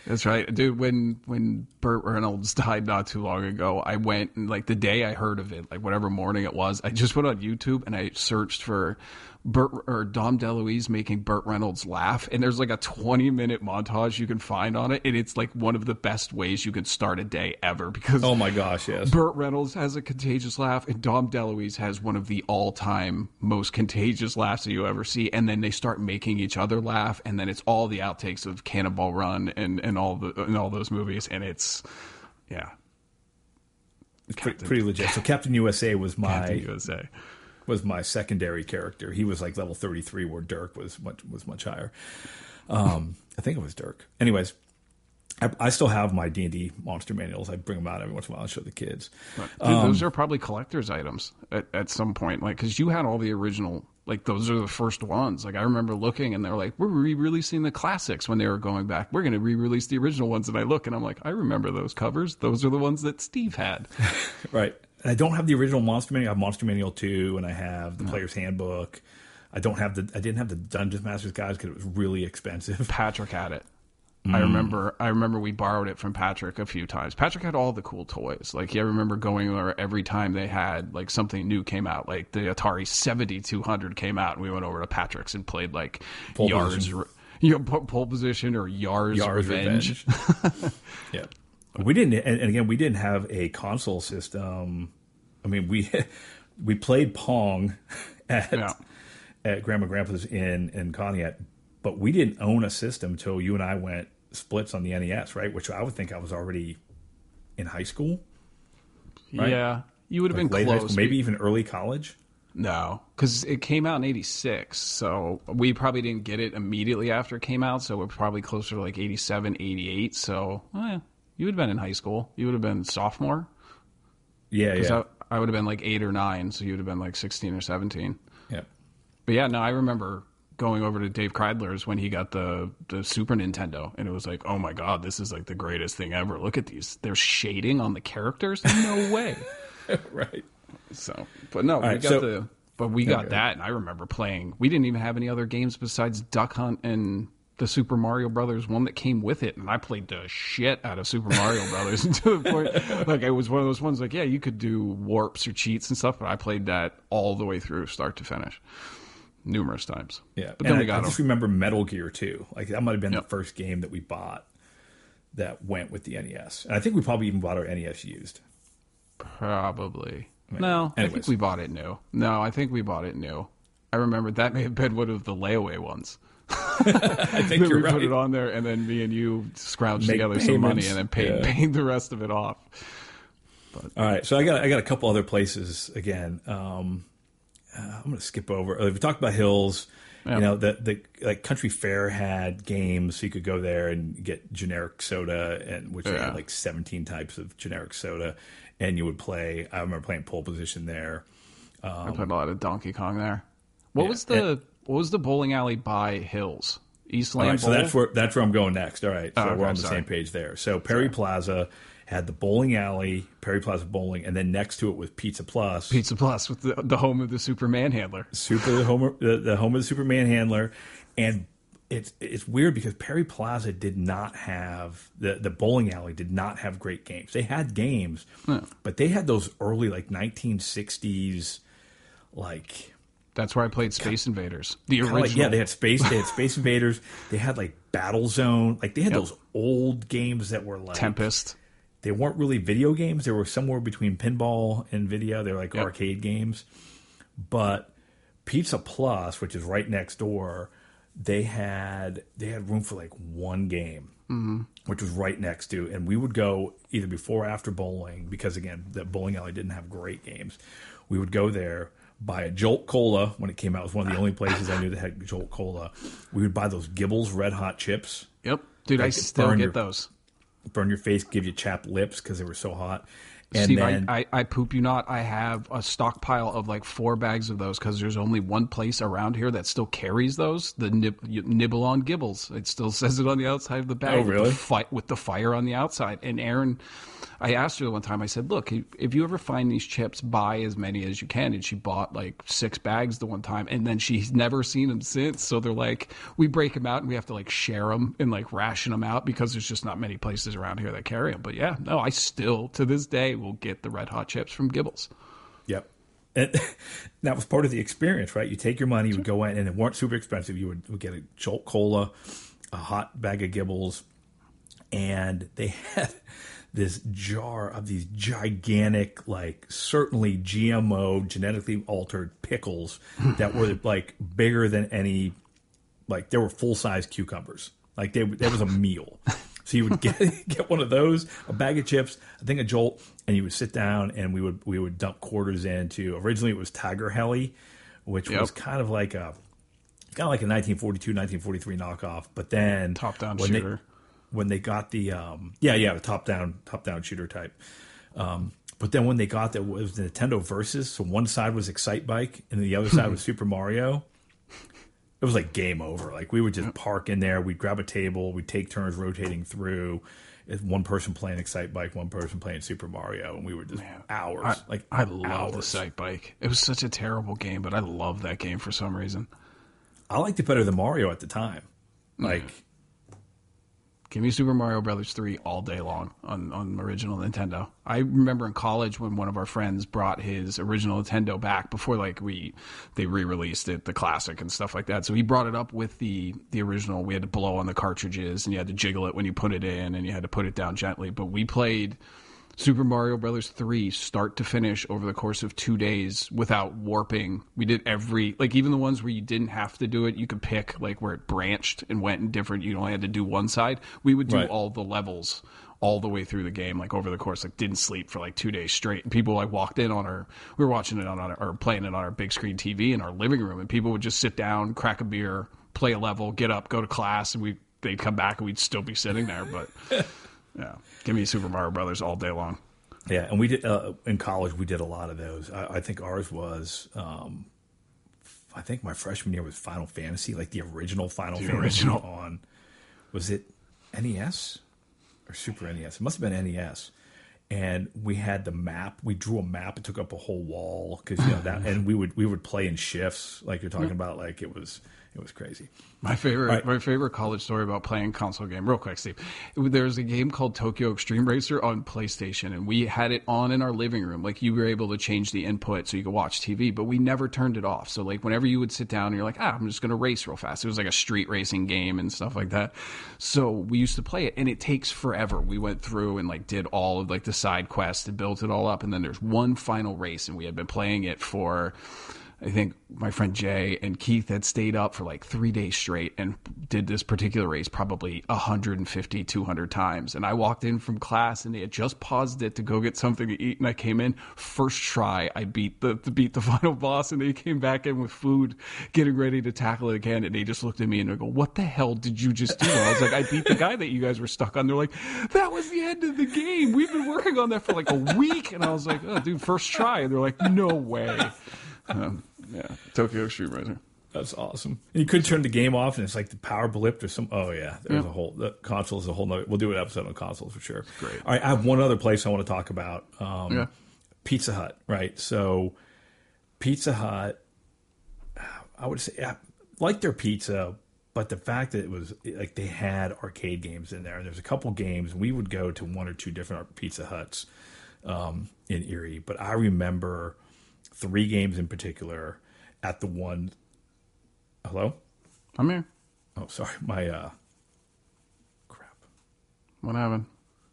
That's right, dude. When when Burt Reynolds (laughs) died not too long ago, I went and like the day I heard of it, like whatever morning it was, I just went on YouTube and I searched for Burt or Dom DeLuise making Burt Reynolds laugh, and there's like a 20 minute montage you can find on it, and it's like one of the best ways you can start a day ever because oh my gosh, yes, Burt Reynolds has a contagious laugh, and Dom DeLuise has one of the all time most contagious laughs that you ever see, and then they start making each other laugh, and then it's all the outtakes of Cannonball Run and and all the and all those movies, and it's yeah. It's pretty, pretty legit. So Captain USA was my Captain USA was my secondary character. He was like level 33 where Dirk was much was much higher. Um, I think it was Dirk. Anyways, I, I still have my D and D monster manuals. I bring them out every once in a while and show the kids. Right. Dude, um, those are probably collector's items at, at some point, like because you had all the original. Like those are the first ones. Like I remember looking, and they're like, "We're re-releasing the classics." When they were going back, we're going to re-release the original ones. And I look, and I'm like, "I remember those covers. Those are the ones that Steve had." (laughs) right. And I don't have the original Monster Manual. I have Monster Manual 2, and I have the no. Player's Handbook. I don't have the. I didn't have the Dungeon Masters guides because it was really expensive. (laughs) Patrick had it. Mm. I remember. I remember we borrowed it from Patrick a few times. Patrick had all the cool toys. Like I remember going there every time they had like something new came out. Like the Atari Seventy Two Hundred came out, and we went over to Patrick's and played like pole yards, position. you know, pole position or Yars, Yars Revenge. Revenge. (laughs) yeah. We didn't, and, again, we didn't have a console system. I mean, we (laughs) we played Pong (laughs) at yeah. at Grandma Grandpa's in in Conneaut, but we didn't own a system until you and I went splits on the NES, right? Which I would think I was already in high school. Right? Yeah, you would have like been close, maybe even early college. No, because it came out in '86, so we probably didn't get it immediately after it came out. So we're probably closer to like '87, '88. So eh, you would have been in high school. You would have been sophomore. Yeah, yeah. I, I, would have been like eight or nine, so you would have been like sixteen or seventeen. Yeah. But yeah, no, I remember going over to Dave Kreidler's when he got the the Super Nintendo, and it was like, oh my god, this is like the greatest thing ever. Look at these. There's shading on the characters. No (laughs) way. right. So, but no, All we right, got so, the. But we got okay. that, and I remember playing. We didn't even have any other games besides Duck Hunt and the Super Mario Brothers one that came with it, and I played the shit out of Super Mario Brothers (laughs) to the point like it was one of those ones like yeah you could do warps or cheats and stuff, but I played that all the way through start to finish numerous times. Yeah, but then and we got. I, I just remember Metal Gear too. Like that might have been yep. the first game that we bought that went with the NES, and I think we probably even bought our NES used. Probably. No, I think we bought it new. No, I think we bought it new. I remember that may have been one of the layaway ones. I think (laughs) Then we right. put it on there, and then me and you scrounged Make together some money and then paid, Yeah. paid the rest of it off. All right, so I got I got a couple other places again. Um, uh, I'm going to skip over. Uh, we talked about hills. Yeah. You know, the the like country fair had games, so you could go there and get generic soda, and which Yeah. had like 17 types of generic soda, and you would play. I remember playing pole position there. I played a lot of Donkey Kong there. What Yeah, was the what was the bowling alley by Hills? Eastland right, so that's where that's where I'm going next. All right, so Oh, okay, we're on the sorry. same page there. So Perry Plaza had the bowling alley, Perry Plaza bowling, and then next to it was Pizza Plus. Pizza Plus with the, the home of the Superman handler. Super the home the, the home of the Superman handler, and it's it's weird because Perry Plaza did not have the the bowling alley did not have great games. They had games, but they had those early like 1960s like. That's where I played Space Invaders. The original. like- yeah, they had space. They had Space (laughs) Invaders. They had like Battle Zone. Like they had Yep. those old games that were like Tempest. they weren't really video games. They were somewhere between pinball and video. They were like Yep. arcade games. But Pizza Plus, which is right next door, they had they had room for like one game, mm-hmm. which was right next to, and we would go either before or after bowling because again, the bowling alley didn't have great games. We would go there. Buy a Jolt Cola when it came out. It was one of the only places I knew that had Jolt Cola. We would buy those Gibbles Red Hot chips Yep. Dude, I still get your- those. burn your face, give you chapped lips because they were so hot. And Steve, then, I, I, I poop you not. I have a stockpile of like four bags of those because there's only one place around here that still carries those. The nib, nibble on gibbles. It still says it on the outside of the bag. Oh, with the really? fi- with the fire on the outside. And Aaron, I asked her the one time. I said, "Look, if you ever find these chips, buy as many as you can." And she bought like six bags the one time, and then she's never seen them since. So they're like, we break them out and we have to like share them and like ration them out because there's just not many places around here that carry them. But yeah, no, I still to this day will get the red hot chips from Gibbles. Yep. And (laughs) that was part of the experience, right? You take your money, you would go in, and it weren't super expensive. You would, would get a Jolt Cola, a hot bag of Gibbles, and they (laughs) had this jar of these gigantic, like certainly GMO, genetically altered pickles that were (laughs) like bigger than any, like they were full size cucumbers. Like they, there was a meal. So you would get get one of those, a bag of chips, a thing of Jolt, and you would sit down and we would we would dump quarters into. Originally, it was Tiger Heli, which was kind of like a kind of like a 1942, 1943 knockoff. But then Top-down when they- shooter. when they got the um, yeah yeah the top down top down shooter type. Um, but then when they got that it was the Nintendo Versus, so one side was Excite Bike and the other side (laughs) was Super Mario. It was like game over. Like we would just park in there, we'd grab a table, we'd take turns rotating through. One person playing Excite Bike, one person playing Super Mario, and we were just hours. I, like I love the sight bike. It was such a terrible game, but I love that game for some reason. I liked it better than Mario at the time. Like Give me Super Mario Brothers 3 all day long on, on original Nintendo. I remember in college when one of our friends brought his original Nintendo back before like we they re-released it, the classic and stuff like that. So he brought it up with the the original. We had to blow on the cartridges and you had to jiggle it when you put it in and you had to put it down gently. But we played Super Mario Brothers 3 start to finish over the course of 2 days without warping. We did every like even the ones where you didn't have to do it, you could pick like where it branched and went in different you only had to do one side. We would do Right. all the levels all the way through the game like over the course like didn't sleep for like 2 days straight. And people like walked in on our we were watching it on our or playing it on our big screen TV in our living room and people would just sit down, crack a beer, play a level, get up, go to class and we they'd come back and we'd still be sitting there but (laughs) yeah, give me Super Mario Brothers all day long. Yeah, and we did uh, in college. We did a lot of those. I, I think ours was. Um, I think my freshman year was Final Fantasy, like the original Final Fantasy original. on. Was it NES or Super NES? It must have been NES. And we had the map. We drew a map. It took up a whole wall because you know that. And we would we would play in shifts, like you're talking about. Like it was It was crazy. My favorite, right. my favorite college story about playing console game. Real quick, Steve. There was a game called Tokyo Extreme Racer on PlayStation, and we had it on in our living room. Like you were able to change the input so you could watch TV, but we never turned it off. So like whenever you would sit down, and you're like, ah, I'm just gonna race real fast. It was like a street racing game and stuff like that. So we used to play it, and it takes forever. We went through and like did all of like the side quests and built it all up, and then there's one final race, and we had been playing it for I think my friend Jay and Keith had stayed up for like three days straight and did this particular race probably 150, 200 times. And I walked in from class and they had just paused it to go get something to eat. And I came in first try. I beat the, beat the (laughs) final boss and they came back in with food, getting ready to tackle it again. And they just looked at me and they go, "What the hell did you just do?" And I was like, "I beat the guy that you guys were stuck on." They're like, "That was the end of the game. We've been working on that for like a week." And I was like, "Oh, dude, first try." And they're like, "No way." Um, yeah, Tokyo Extreme Racer. That's awesome. And you could turn the game off, and it's like the power blipped or some. Oh yeah, there's yeah. a whole the console is a whole. Nother, we'll do an episode on consoles for sure. Great. All right, I have one other place I want to talk about. Um, yeah. Pizza Hut, right? So, Pizza Hut, I would say, I like their pizza, but the fact that it was like they had arcade games in there, and there's a couple games. We would go to one or two different Pizza Huts um, in Erie, but I remember three games in particular at the one. Hello? I'm here. Oh, sorry. (laughs) My, uh, crap. What happened?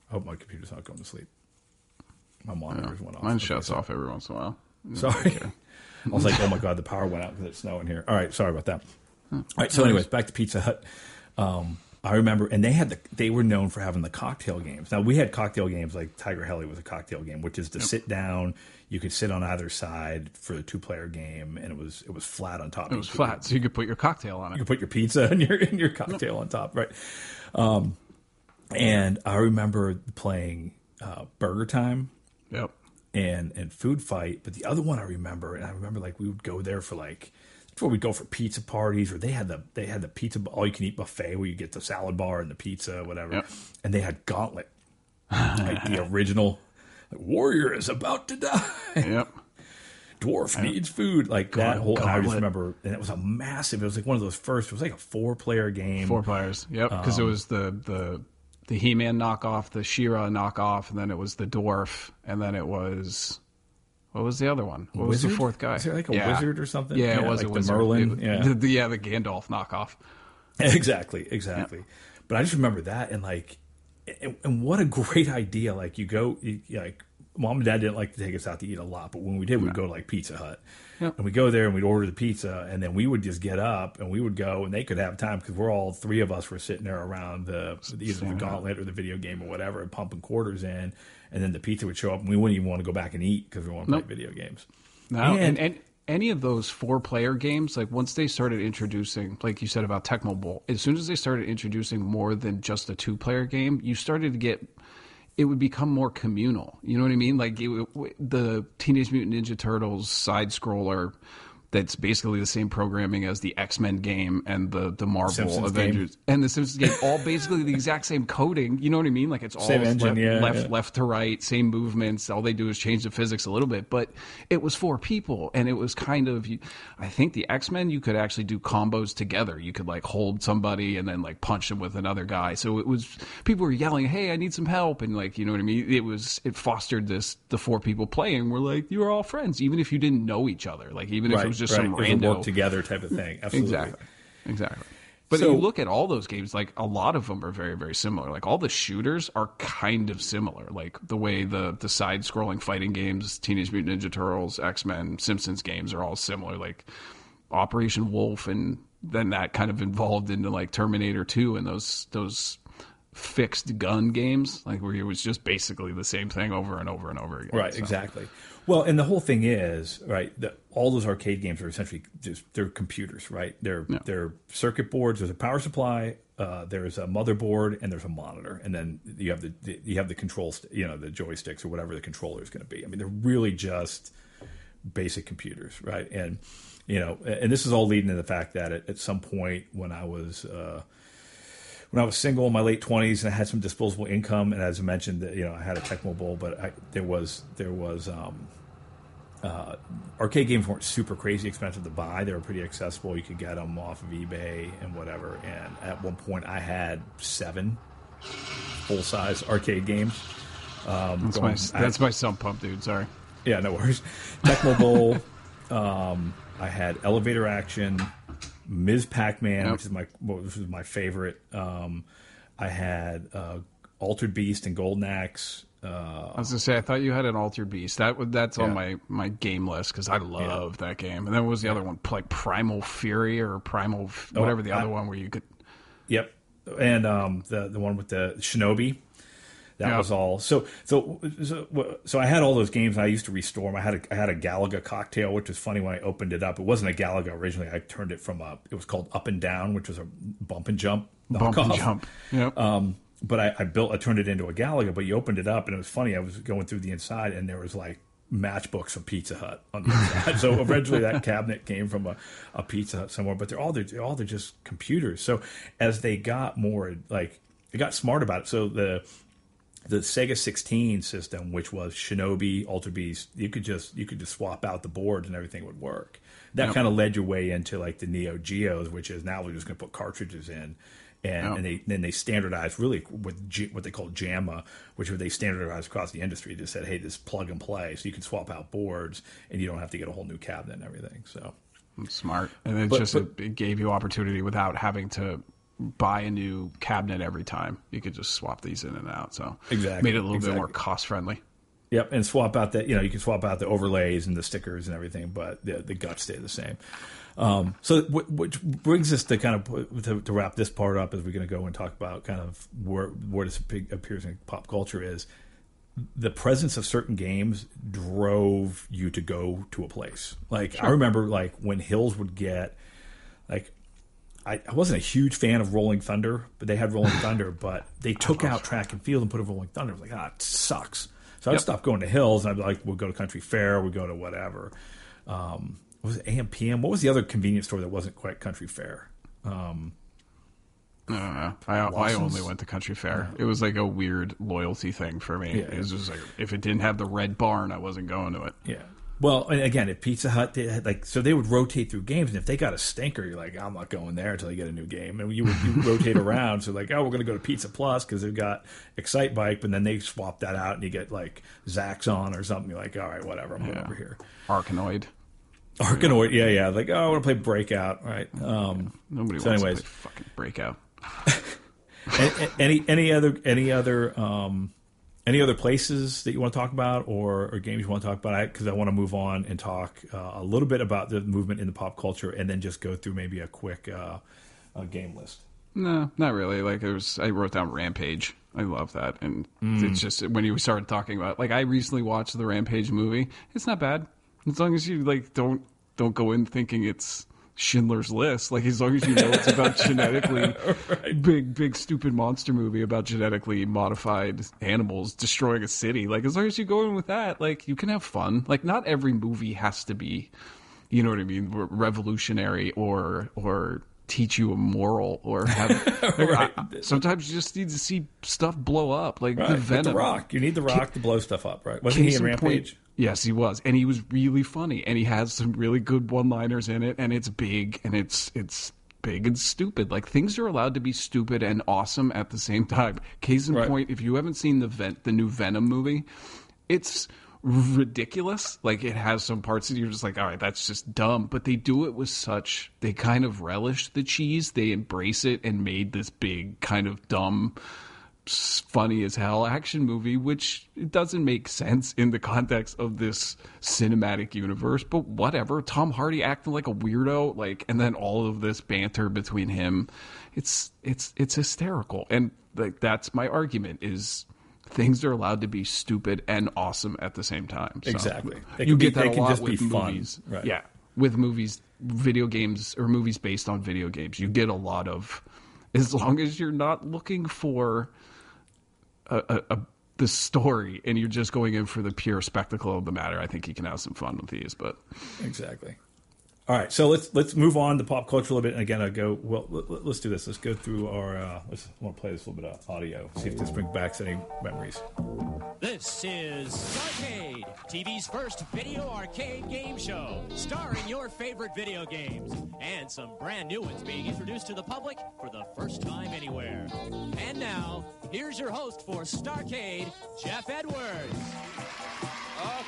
I hope my computer's not going to sleep. My monitors went off. Mine shuts off every once in a while. (laughs) Sorry. I was like, oh my God, the power went out because it's snowing here. All right. Sorry about that. All right. So, anyways, back to Pizza Hut. Um, I remember, and they had the they were known for having the cocktail games. Now we had cocktail games like Tiger Heli was a cocktail game, which is to yep. sit down. You could sit on either side for a two player game, and it was it was flat on top. It was flat, so you could put your cocktail on it. You could put your pizza (laughs) and your and your cocktail on top, right? Um, and I remember playing uh, Burger Time. Yep. And and Food Fight, but the other one I remember, and I remember like we would go there for like before we'd go for pizza parties, or they had the they had the pizza all you can eat buffet where you get the salad bar and the pizza, whatever. Yep. And they had Gauntlet, (laughs) like the original. Like, Warrior is about to die. Yep. (laughs) Dwarf needs food, like that whole. And I just remember, and it was a massive. It was like one of those first. It was like a four player game. Four players. Yep. Because um, it was the the the He Man knockoff, the She-Ra knockoff, and then it was the Dwarf, and then it was what was the other one? What wizard? was the fourth guy? Is there like a yeah. wizard or something? Yeah, yeah it was like a wizard. Merlin. It, yeah. The, yeah, the Gandalf knockoff. (laughs) Exactly, exactly. Yeah. But I just remember that and like, and, and what a great idea! Like you go, you, like mom and dad didn't like to take us out to eat a lot, but when we did, we'd go to like Pizza Hut. Yep. And we go there and we'd order the pizza, and then we would just get up and we would go, and they could have time because we're all three of us were sitting there around the either the gauntlet or the video game or whatever, and pumping quarters in, and then the pizza would show up, and we wouldn't even want to go back and eat because we want to nope. play video games. No, and, and, and any of those four player games, like once they started introducing, like you said about Tecmo Bowl, as soon as they started introducing more than just a two player game, you started to get it would become more communal. You know what I mean? Like it, the Teenage Mutant Ninja Turtles side scroller that's basically the same programming as the X Men game and the the Marvel Simpsons Avengers game. and the Simpsons game, all basically the exact same coding. You know what I mean? Like it's all same engine, left, yeah, left, yeah. left to right, same movements. All they do is change the physics a little bit, but it was for people, and it was kind of. I think the X Men you could actually do combos together. You could like hold somebody and then like punch them with another guy. So it was people were yelling, "Hey, I need some help!" and like you know what I mean. It was it fostered this the four people playing were like you were all friends, even if you didn't know each other. Like even right, if it was just right. some random together type of thing. (laughs) Absolutely. Exactly. Exactly. But so, you look at all those games, like a lot of them are very, very similar. Like all the shooters are kind of similar. Like the way the the side scrolling fighting games, Teenage Mutant Ninja Turtles, X Men, Simpsons games are all similar. Like Operation Wolf, and then that kind of evolved into like Terminator Two and those those fixed gun games, like where it was just basically the same thing over and over and over again. Right. So. Exactly. Well, and the whole thing is right. The, all those arcade games are essentially just they're computers, right? They're yeah. they're circuit boards. There's a power supply. Uh, there's a motherboard and there's a monitor, and then you have the, the you have the controls, you know, the joysticks or whatever the controller is going to be. I mean, they're really just basic computers, right? And you know, and this is all leading to the fact that at, at some point when I was uh, when I was single in my late twenties and I had some disposable income, and as I mentioned, you know, I had a Tecmo Bowl, but I, there was there was um, uh, arcade games weren't super crazy expensive to buy. They were pretty accessible. You could get them off of eBay and whatever. And at one point, I had seven full size arcade games. Um, that's going, my that's I, my sump pump, dude. Sorry. Yeah, no worries. Tecmo Bowl. (laughs) um, I had Elevator Action, Ms. Pac Man, yep. which is my which is my favorite. Um, I had uh, Altered Beast and Golden Axe. Uh, I was gonna say I thought you had an Altered Beast. That that's yeah. on my, my game list because I love yeah. that game. And then what was the other one like Primal Fury or Primal oh, whatever oh, the other one where you could. Yep, and um, the the one with the Shinobi. That yeah. was all. So, so, so, so, I had all those games. and I used to restore them. I had a, I had a Galaga cocktail, which was funny when I opened it up. It wasn't a Galaga originally. I turned it from a. It was called Up and Down, which was a bump and jump. Bump and jump. Yep. Um, but I, I, built, I turned it into a Galaga. But you opened it up, and it was funny. I was going through the inside, and there was like matchbooks of Pizza Hut on the inside. so eventually, that (laughs) cabinet came from a, a Pizza Hut somewhere. But they're all they're all they're just computers. So as they got more like they got smart about it. So the the Sega 16 system, which was Shinobi, Altered Beast, you could just you could just swap out the boards and everything would work. That yep. kind of led your way into like the Neo Geos, which is now we're just going to put cartridges in, and, yep. and they then they standardized really with G, what they call JAMMA, which they standardized across the industry. Just said, hey, this plug and play, so you can swap out boards and you don't have to get a whole new cabinet and everything. So smart, and it but, just but, it gave you opportunity without having to buy a new cabinet every time. You could just swap these in and out. So exactly made it a little exactly. bit more cost friendly. Yep, and swap out that you know you can swap out the overlays and the stickers and everything, but the the guts stay the same. Um, so which brings us to kind of to, to, wrap this part up as we're going to go and talk about kind of where where this appears in pop culture is the presence of certain games drove you to go to a place. Like sure. I remember like when Hills would get like I, I wasn't a huge fan of Rolling Thunder, but they had Rolling (laughs) Thunder, but they took out track and field and put a Rolling Thunder. I was like, ah, it sucks. So I'd stop going to Hills and I'd be like, we'll go to Country Fair, we'll go to whatever. Um, was it AMPM? What was the other convenience store that wasn't quite Country Fair? Um, I don't know. I, I only went to Country Fair. It was like a weird loyalty thing for me. Yeah. It was just like if it didn't have the red barn, I wasn't going to it. Yeah. Well, again, at Pizza Hut, they had like so they would rotate through games, and if they got a stinker, you're like, I'm not going there until they get a new game, and you would you rotate (laughs) around. So like, oh, we're going to go to Pizza Plus because they've got Excite Bike, but then they swap that out, and you get like Zaxxon or something. You're like, all right, whatever, I'm yeah. over here. Arkanoid. Arkanoid, yeah, yeah. Like, oh, I want to play Breakout, right? Um, Nobody so wants anyways. to play fucking Breakout. (laughs) any any other any other um, any other places that you want to talk about or, or games you want to talk about? Because I, I, want to move on and talk uh, a little bit about the movement in the pop culture, and then just go through maybe a quick uh, game list. No, not really. Like it was, I wrote down Rampage. I love that, and mm. it's just when you started talking about, like, I recently watched the Rampage movie. It's not bad as long as you like don't don't go in thinking it's Schindler's List. Like as long as you know it's about (laughs) genetically right. big, big, stupid monster movie about genetically modified animals destroying a city. Like as long as you go in with that, like you can have fun. Like not every movie has to be, you know what I mean, revolutionary or or teach you a moral or have. (laughs) right. I, sometimes you just need to see stuff blow up, like right. the Venom. the Rock, you need the Rock to blow stuff up, right? Wasn't he in Rampage? Point, Yes, he was, and he was really funny, and he has some really good one-liners in it, and it's big, and it's it's big and stupid. Like things are allowed to be stupid and awesome at the same time. Case in right. point, if you haven't seen the vent, the new Venom movie, it's ridiculous. Like it has some parts that you're just like, all right, that's just dumb. But they do it with such they kind of relish the cheese. They embrace it and made this big kind of dumb funny as hell action movie, which doesn't make sense in the context of this cinematic universe. But whatever. Tom Hardy acting like a weirdo, like, and then all of this banter between him, it's it's it's hysterical. And like that's my argument is things are allowed to be stupid and awesome at the same time. So exactly. you get be, that a lot with movies. Right. Yeah, with movies, video games, or movies based on video games, you get a lot of. As long as you're not looking for a, a, a the story and you're just going in for the pure spectacle of the matter, I think you can have some fun with these. But exactly. All right, so let's let's move on to pop culture a little bit. And again, I go well. Let, us do this. Let's go through our. Uh, let's I want to play this little bit of audio. See if this brings back any memories. This is Starcade, TV's first video arcade game show, starring your favorite video games and some brand new ones being introduced to the public for the first time anywhere. And now, here's your host for Starcade, Geoff Edwards.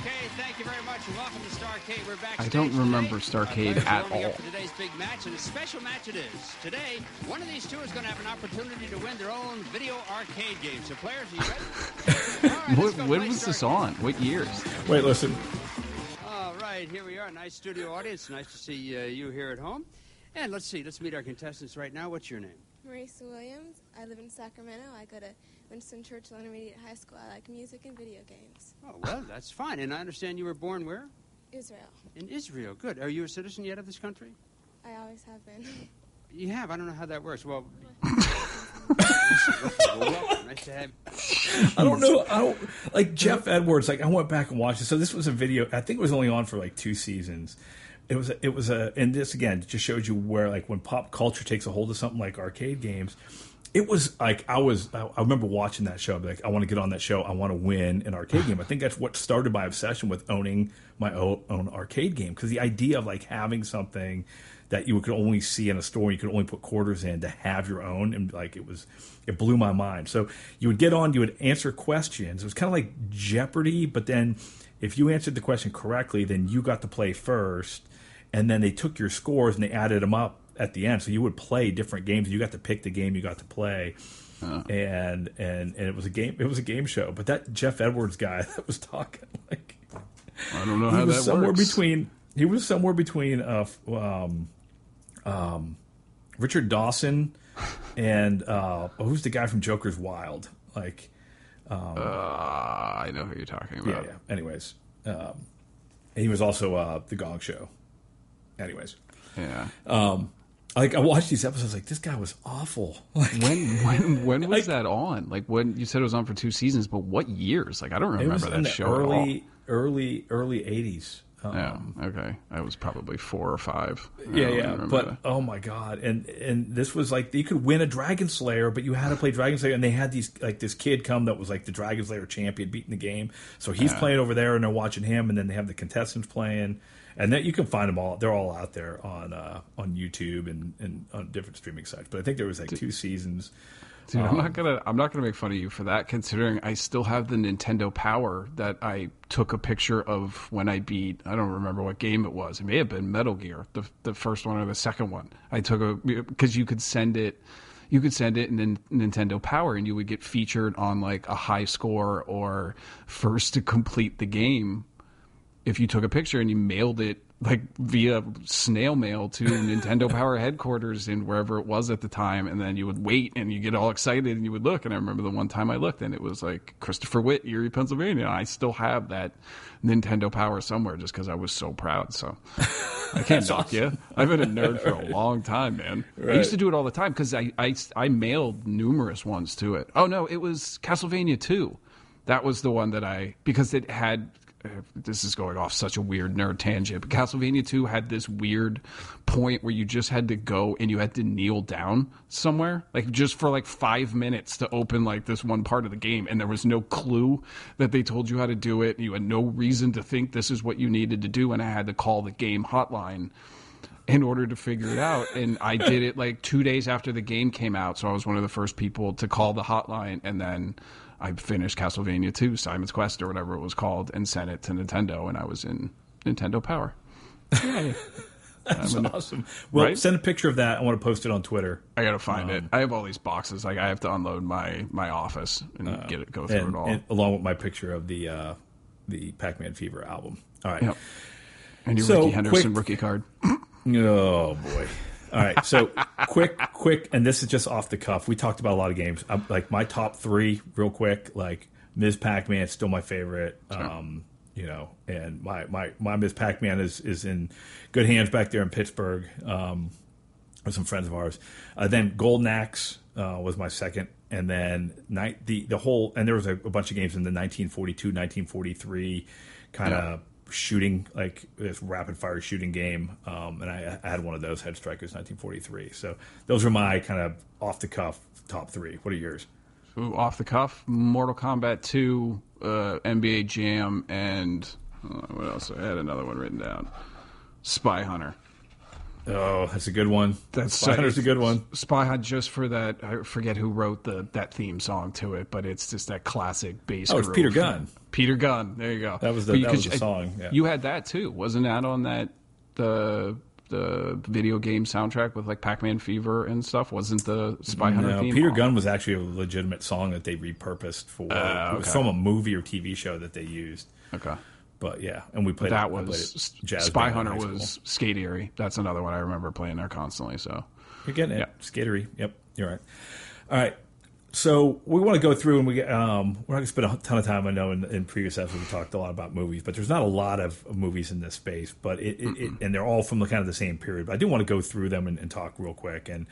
Okay, thank you very much, welcome to Starcade. We're back. I don't remember Starcade uh, at all. For today's big match, and a special match it is. Today, one of these two is going to have an opportunity to win their own video arcade game. So, players, are you ready? (laughs) right, what, when was this on? What years? Wait, listen. All right, here we are. Nice studio audience. Nice to see uh, you here at home. And let's see. Let's meet our contestants right now. What's your name? Marisa Williams. I live in Sacramento. I go to Winston Churchill Intermediate High School. I like music and video games. Oh, well, that's fine. And I understand you were born where? Israel. In Israel. Good. Are you a citizen yet of this country? I always have been. (laughs) You have? I don't know how that works. Well, (laughs) (laughs) welcome. Nice to have I don't know. I don't like Geoff Edwards. Like I went back and watched it. So this was a video. I think it was only on for like two seasons. It was. It was a. And this again just shows you where like when pop culture takes a hold of something like arcade games it was like I was. I remember watching that show. like, I want to get on that show. I want to win an arcade game. I think that's what started my obsession with owning my own, own arcade game because the idea of like having something that you could only see in a store, you could only put quarters in to have your own, and like it was, it blew my mind. So you would get on, you would answer questions. It was kind of like Jeopardy, but then if you answered the question correctly, then you got to play first, and then they took your scores and they added them up at the end. So you would play different games. You got to pick the game you got to play. Uh, and and and it was a game. It was a game show. But that Geoff Edwards guy (laughs) that was talking like I don't know how that somewhere works. between he was somewhere between uh, um, um, Richard Dawson and uh, who's the guy from Joker's Wild? Like, um, uh, I know who you're talking about. Yeah. yeah. Anyways, um, he was also uh, the Gong Show. Anyways, yeah. Um, like I watched these episodes, like this guy was awful. (laughs) Like, when when when was like, that on? Like when you said it was on for two seasons, but what years? Like I don't remember that show early, Early early eighties. Um, yeah. Okay. I was probably four or five. Yeah, yeah. But that. oh my god! And and this was like you could win a Dragon's Lair, but you had to play Dragon's Lair, and they had these like this kid come that was like the Dragon's Lair champion, beating the game. So he's yeah. playing over there, and they're watching him, and then they have the contestants playing and that you can find them all. They're all out there on uh, on YouTube and, and on different streaming sites. But I think there was like two seasons. Dude, um, I'm not gonna I'm not gonna make fun of you for that, considering I still have the Nintendo Power that I took a picture of when I beat. I don't remember what game it was. It may have been Metal Gear, the the first one or the second one. I took a because you could send it you could send it in Nintendo Power and you would get featured on like a high score or first to complete the game if you took a picture and you mailed it like via snail mail to Nintendo Power (laughs) headquarters in wherever it was at the time, and then you would wait and you get all excited and you would look. And I remember the one time I looked and it was like Christopher Witt, Erie, Pennsylvania. I still have that Nintendo Power somewhere just because I was so proud. So I can't (laughs) knock awesome. you. I've been a nerd for a long time, man. Right. I used to do it all the time because I, I I mailed numerous ones to it. Oh no, it was Castlevania two. That was the one that I because it had this is going off such a weird nerd tangent, but Castlevania 2 had this weird point where you just had to go and you had to kneel down somewhere, like just for like five minutes to open like this one part of the game. And there was no clue that they told you how to do it. You had no reason to think this is what you needed to do. And I had to call the game hotline in order to figure it out. And I did it like two days after the game came out. So I was one of the first people to call the hotline and then I finished Castlevania 2, Simon's Quest or whatever it was called, and sent it to Nintendo, and I was in Nintendo Power. (laughs) That's an, awesome. Well, right? send a picture of that. I want to post it on Twitter. I got to find um, it. I have all these boxes. Like I have to unload my my office and uh, get it, go through and, it all, along with my picture of the uh, the Pac Man Fever album. All right. Yep. And your so, Rickey Henderson quick, rookie card. (clears throat) oh boy. All right, so quick, quick, and this is just off the cuff. We talked about a lot of games. I'm, like my top three, real quick. Like Ms. Pac-Man is still my favorite. Sure. Um, you know, and my my my Ms. Pac-Man is is in good hands back there in Pittsburgh. Um, with some friends of ours. Uh, then Golden Axe uh, was my second, and then night the the whole and there was a, a bunch of games in the 1942, 1943 kind of shooting like this rapid fire shooting game, um, and I, I had one of those Head Strikers 1943. So those are my kind of off the cuff top three. What are yours? Off the cuff, Mortal Kombat 2, uh, NBA Jam, and uh, what else? I had another one written down. Spy Hunter. Oh, that's a good one. That's Spy Hunter's a good one. Spy Hunt just for that. I forget who wrote the that theme song to it, but it's just that classic bass. Oh, it's. Peter Gunn. Peter Gunn. There you go. That was the- you that was the song, yeah. You had that too, wasn't that on that the the video game soundtrack with like Pac Man Fever and stuff? Wasn't the Spy Hunter No, theme? Peter? Gunn was actually a legitimate song that they repurposed for. Uh, It was okay. from a movie or TV show that they used. Okay. But yeah, and we played that it, played was jazz Spy Hunter was Skate Eerie. That's another one I remember playing there constantly. So You're getting it. Yeah. Skatery. Yep, you're right. All right. So we want to go through and we get, um, we're not going to spend a ton of time. I know in, in previous episodes we talked a lot about movies, but there's not a lot of movies in this space. But it, it, it and they're all from the kind of the same period. But I do want to go through them and, and talk real quick. And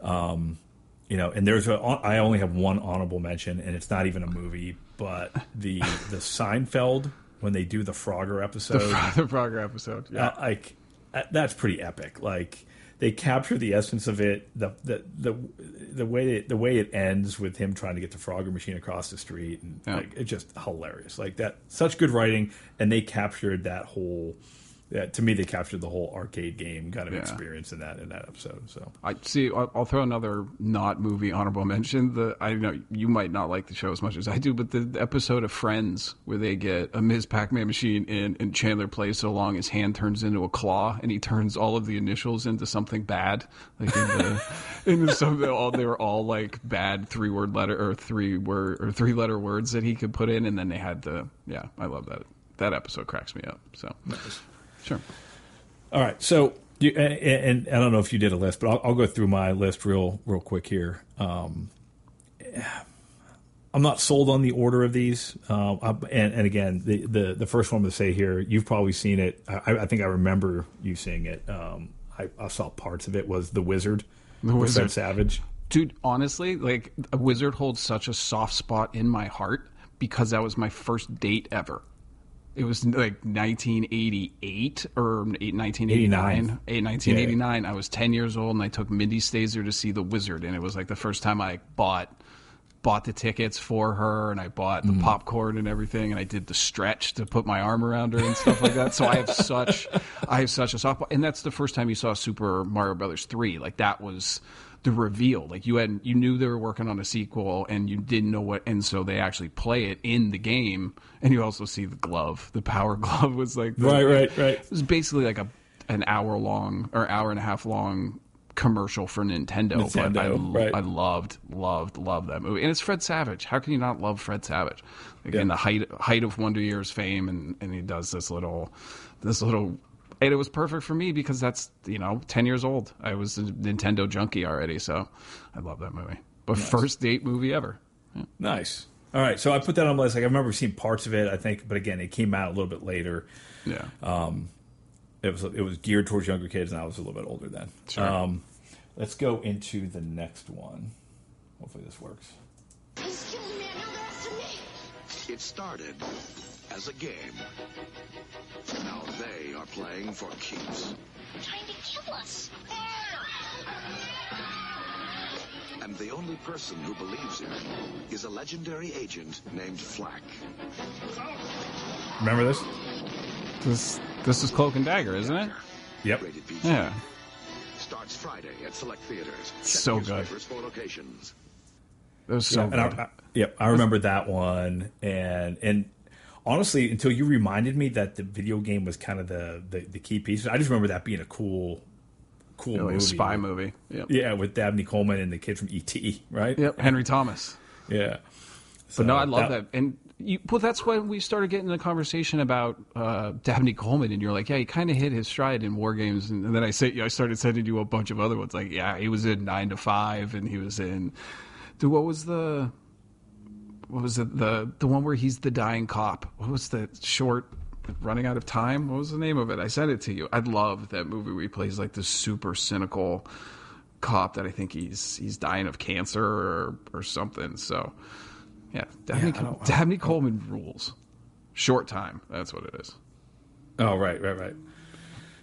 um, you know, and there's a I only have one honorable mention, and it's not even a movie, but the the Seinfeld when they do the Frogger episode (laughs) the Frogger episode. Yeah. uh, like uh, that's pretty epic. Like they capture the essence of it. The the the the way it, the way it ends with him trying to get the Frogger machine across the street, and Yeah. like it's just hilarious. Like that, such good writing, and they captured that whole. Yeah, to me, they captured the whole arcade game kind of Yeah. experience in that in that episode. So I see. I'll, I'll throw another not movie honorable mention. The I know you might not like the show as much as I do, but the, the episode of Friends where they get a Ms. Pac-Man machine in, and Chandler plays so long his hand turns into a claw, and he turns all of the initials into something bad, like into, (laughs) into something. All they were all like bad three word letter or three word or three letter words that he could put in, and then they had the yeah. I love that. That episode cracks me up. So sure. All right, so you, and, and I don't know if you did a list, but I'll, I'll go through my list real real quick here. Um, I'm not sold on the order of these, um, I- and, and again, the, the the first one to say here, you've probably seen it. I, I think I remember you seeing it. Um, I, I saw parts of it. Was the Wizard, The Wizard. Fred Savage? Dude, honestly, like a wizard holds such a soft spot in my heart because that was my first date ever. It was like 1988 or 1989. Eh, 1989. I was 10 years old and I took Mindy Stazer to see The Wizard, and it was like the first time I bought bought the tickets for her and I bought the popcorn and everything and I did the stretch to put my arm around her and stuff like that. So I have (laughs) such I have such a soft and that's the first time you saw Super Mario Brothers 3. Like that was the reveal. Like you had you knew they were working on a sequel and you didn't know what and so they actually play it in the game and you also see the glove. The power (laughs) glove was like the, Right, right, right. It was basically like a an hour long or hour and a half long commercial for Nintendo, but I, Nintendo, right. I loved, loved, loved that movie. And it's Fred Savage. How can you not love Fred Savage? Like Yeah. in the height height of Wonder Years fame, and, and he does this little, this little. And it was perfect for me because that's you know ten years old. I was a Nintendo junkie already, so I love that movie. But first date movie ever. Nice. All right, so I put that on my list. Like I remember seeing parts of it. I think, but again, it came out a little bit later. Yeah. um It was it was geared towards younger kids, and I was a little bit older then. Sure. Um, let's go into the next one. Hopefully, this works. He's me. I know that's me. It started as a game. Now they are playing for keeps. Trying to kill us. And the only person who believes him is a legendary agent named Flack. Remember this? This this is Cloak and Dagger, isn't it? Yep. Yeah. Starts Friday at select theaters. So good. for locations. It was so and good. I, I, yep, I remember that one, and and honestly, until you reminded me that the video game was kind of the the, the key piece, I just remember that being a cool, cool like movie. spy movie. Yep. Yeah, with Dabney Coleman and the kid from ET, right? Yep. Henry Thomas. Yeah. But no, So I love that. And you, well, that's when we started getting the conversation about uh, Dabney Coleman, and you're like, yeah, he kind of hit his stride in War Games, and, then I said, I started sending you a bunch of other ones, like, yeah, he was in Nine to Five, and he was in, dude, what was the, what was it, the the one where he's the dying cop? What was the short? Running out of time. What was the name of it? I sent it to you. I love that movie where he plays like this super cynical cop that I think he's he's dying of cancer or or something. So yeah, Dabney, I don't- Dabney Coleman rules. Short time. That's what it is. Oh, right, right, right.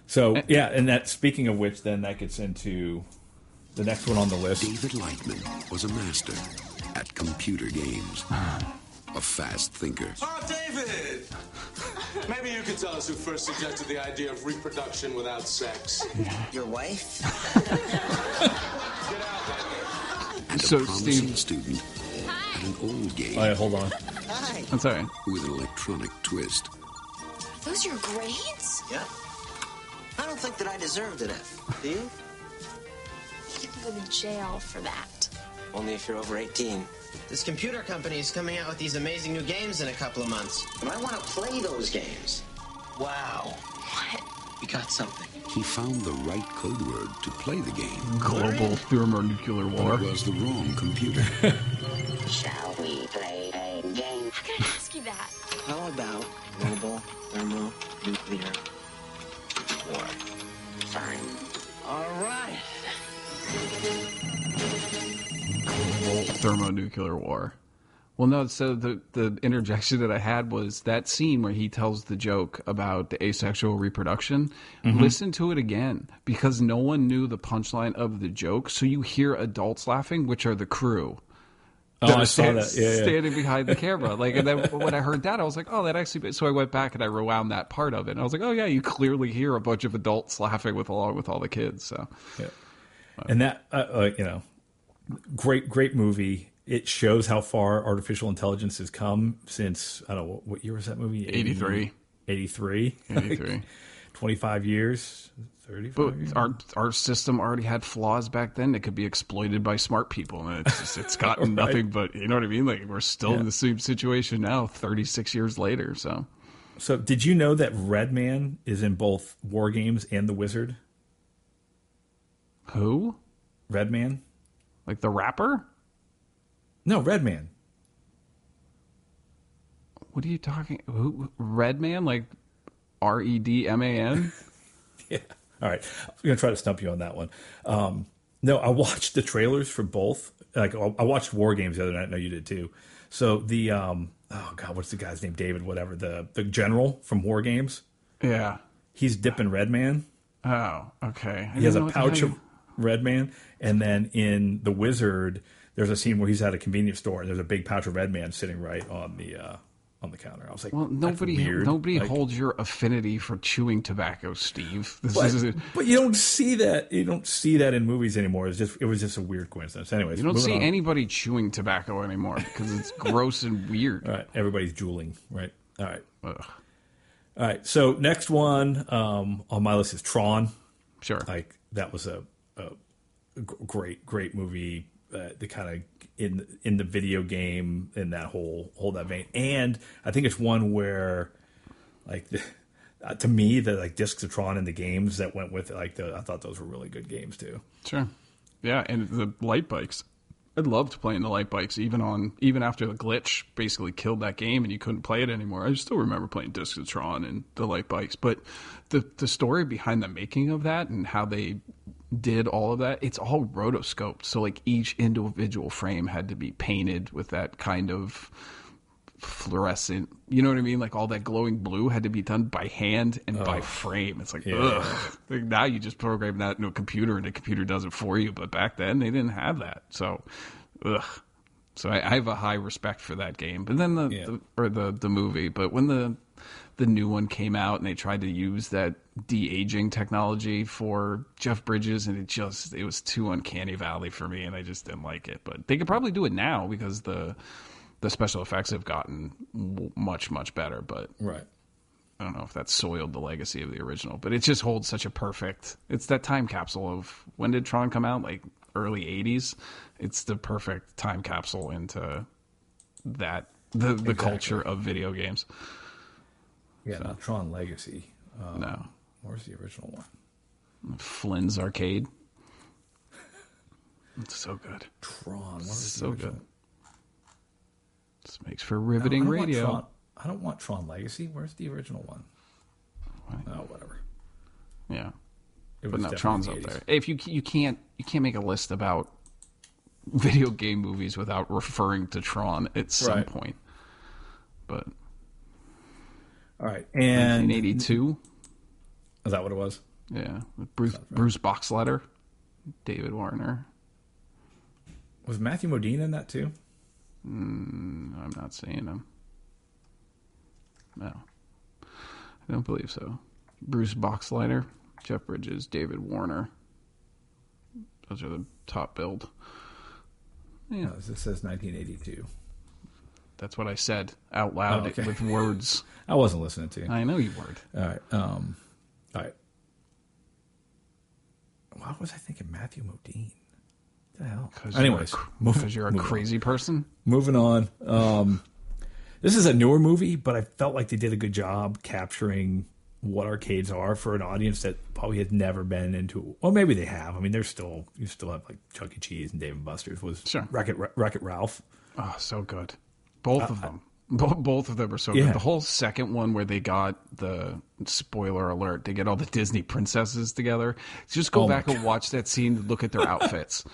So yeah, and that speaking of which, then that gets into the next one on the list. David Lightman was a master at computer games. A fast thinker. Oh, David! Maybe you could tell us who first suggested the idea of reproduction without sex. Your wife? (laughs) And a promising Steve- student at an old game Oh, yeah, hold on. Hi. I'm sorry. with an electronic twist. Those your grades? Yeah. I don't think that I deserved an F. Do you? You can go to jail for that. Only if you're over 18. This computer company is coming out with these amazing new games in a couple of months. And I want to play those games. Wow. What? You got something. He found the right code word to play the game. Global thermonuclear But war. it was the wrong computer. (laughs) Shall we play a game? How can I ask you that? How about global thermonuclear war? Fine. All right. Thermonuclear war. Well, no. So the the interjection that I had was that scene where he tells the joke about the asexual reproduction. Mm-hmm. Listen to it again because no one knew the punchline of the joke, so you hear adults laughing, which are the crew. Oh, that I saw that. Yeah, yeah. standing behind the camera. (laughs) Like, and then when I heard that, I was like, "Oh, that actually." So I went back and I rewound that part of it, and I was like, "Oh yeah, you clearly hear a bunch of adults laughing with along with all the kids." So Yeah. And that, uh, uh, you know, great, great movie. It shows how far artificial intelligence has come since, I don't know, what, what year was that movie? 83. 83. 83. (laughs) 25 years, 35 But years. our our system already had flaws back then that could be exploited by smart people, and it's just, it's (laughs) gotten Right. nothing but you know what I mean. Like we're still Yeah. in the same situation now, thirty six years later. So So, did you know that Redman is in both War Games and The Wizard? who Redman? Like the rapper? No, Redman. What are you talking? Who Redman? Like R E D M A N? (laughs) Yeah. All right. I'm going to try to stump you on that one. Um, no, I watched the trailers for both. Like I watched War Games the other night. I know you did too. So the um, oh god, what's the guy's name? David, whatever. The the general from War Games. Yeah. He's dipping Redman. Oh, okay. I He has a know what the pouch of Redman, and then in the Wizard, there's a scene where he's at a convenience store and there's a big pouch of Redman sitting right on the uh, on the counter. I was like, Well, nobody nobody Like- holds your affinity for chewing tobacco, Steve. This But, is but you don't see that. You don't see that in movies anymore. It's just it was just a weird coincidence. Anyways, you don't see on. anybody chewing tobacco anymore because it's (laughs) gross and weird. All right, everybody's drooling. Right. All right. Ugh. All right. So next one um, on my list is Tron. Sure. Like that was a, great, great movie. Uh, the kind of in in the video game in that whole whole that vein, and I think it's one where like the, (laughs) uh, to me the like discs of Tron and the games that went with it. Like the, I thought those were really good games too. Sure. Yeah, and the light bikes. I loved playing the light bikes, even on even after the glitch basically killed that game and you couldn't play it anymore. I still remember playing Discs of Tron and the light bikes. But the the story behind the making of that and how they did all of that, it's all rotoscoped. So like each individual frame had to be painted with that kind of fluorescent you know what I mean? Like all that glowing blue had to be done by hand and by frame. It's like Yeah. ugh. Like now you just program that into a computer and the computer does it for you. But back then they didn't have that. So ugh. So I, I have a high respect for that game. But then the, Yeah. the or the the movie. But when the the new one came out and they tried to use that de aging technology for Jeff Bridges and it just it was too uncanny valley for me and I just didn't like it. But they could probably do it now because the the special effects have gotten w- much much better. But Right. I don't know if that soiled the legacy of the original, but it just holds such a perfect. It's that time capsule of when did Tron come out? Like early '80s. It's the perfect time capsule into that the the culture of video games. Yeah. Not Tron Legacy. Um, No, Where's the original one? Flynn's Arcade. It's so good. Tron. What is So good. This makes for No, I riveting don't want radio. Tron- I don't want Tron Legacy. Where's the original one? Oh, whatever. Yeah. It but no, Tron's the up there. If you you can't you can't make a list about (laughs) video game movies without referring to Tron at some Right. point. But All right, and 1982. Is that what it was? Yeah, Bruce Bruce Boxleitner, David Warner. Was Matthew Modine in that too? Mm, I'm not seeing him. No, I don't believe so. Bruce Boxleitner, Jeff Bridges, David Warner. Those are the top build. Yeah, this says 1982. That's what I said out loud Oh, okay. with (laughs) words. I wasn't listening to you. I know you weren't. All right. Um, all right. Why was I thinking Matthew Modine? What the hell? Anyways, because you're a moving crazy person. Moving on. Um, this is a newer movie, but I felt like they did a good job capturing what arcades are for an audience that probably has never been into. Well, maybe they have. I mean, there's still you still have like Chuck E. Cheese and Dave and Buster's. Was Sure. Wreck It Ralph? Oh, so good. Both of Uh, them. (laughs) Bo- both of them are so Yeah. good. The whole second one where they got the spoiler alert, they get all the Disney princesses together. Just go Oh back and watch that scene. Look at their (laughs) outfits.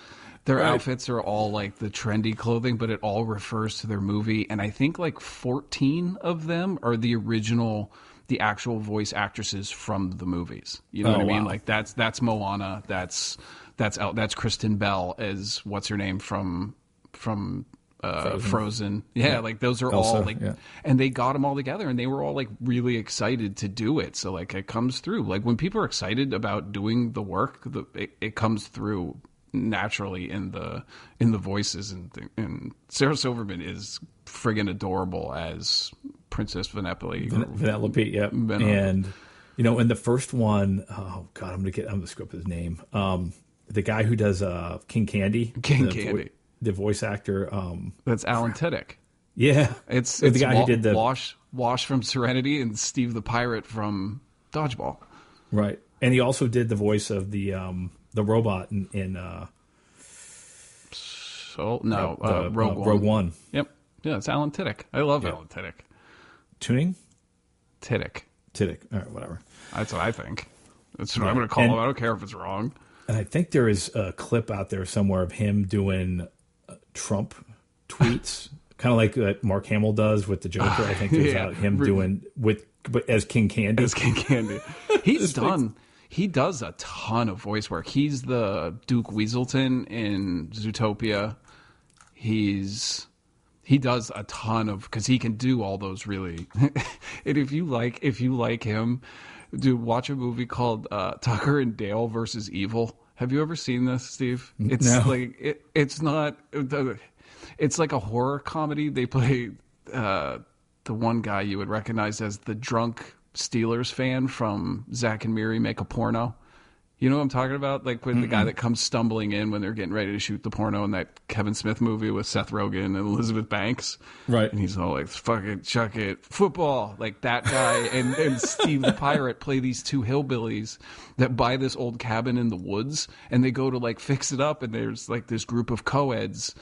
Their Right. outfits are all like the trendy clothing, but it all refers to their movie. And I think like 14 of them are the original, the actual voice actresses from the movies. You know Oh, what I mean? wow. Like that's that's Moana. That's that's El- that's Kristen Bell as what's her name from from uh, Frozen. Frozen. Yeah, Yeah. like those are Elsa, all like, yeah. and they got them all together, and they were all like really excited to do it. So like it comes through. Like when people are excited about doing the work, the, it, it comes through naturally in the in the voices and and Sarah Silverman is friggin' adorable as Princess Vanellope. Van- Vanellope, yeah. And you know, in the first one, oh god, I'm gonna get I'm gonna screw up his name. Um, the guy who does uh King Candy, King vo- Candy. The voice actor. Um, That's Alan Tudyk. yeah, It's, the guy Wa- who did the Wash Wash from Serenity and Steve the Pirate from Dodgeball. right, and he also did the voice of the um the robot in, in uh So no, the- uh, Rogue uh, One. Rogue One. Yep. Yeah, it's Alan Tiddick. I love Yeah. Alan Tiddick. tuning Tiddick. Tiddick. All right, whatever. That's what I think. That's what I'm going to call And- him. I don't care if it's wrong. And I think there is a clip out there somewhere of him doing uh, Trump tweets, (laughs) kind of like uh, Mark Hamill does with the Joker. I think (laughs) there's Yeah. him doing with but as King Candy. As King Candy. He's (laughs) done. He does a ton of voice work. He's the Duke Weaselton in Zootopia. He's he does a ton of because he can do all those really. and if you like, if you like him, dude, watch a movie called uh, Tucker and Dale versus Evil. Have you ever seen this, Steve? It's No. like it, it's not. It's like a horror comedy. They play uh, the one guy you would recognize as the drunk Steelers fan from Zack and Miri Make a Porno. You know what I'm talking about? Like with the guy that comes stumbling in when they're getting ready to shoot the porno in that Kevin Smith movie with Seth Rogen and Elizabeth Banks. Right. And he's all like, fuck it, chuck it, football. Like that guy and, and Steve the Pirate play these two hillbillies that buy this old cabin in the woods and they go to like fix it up and there's like this group of co-eds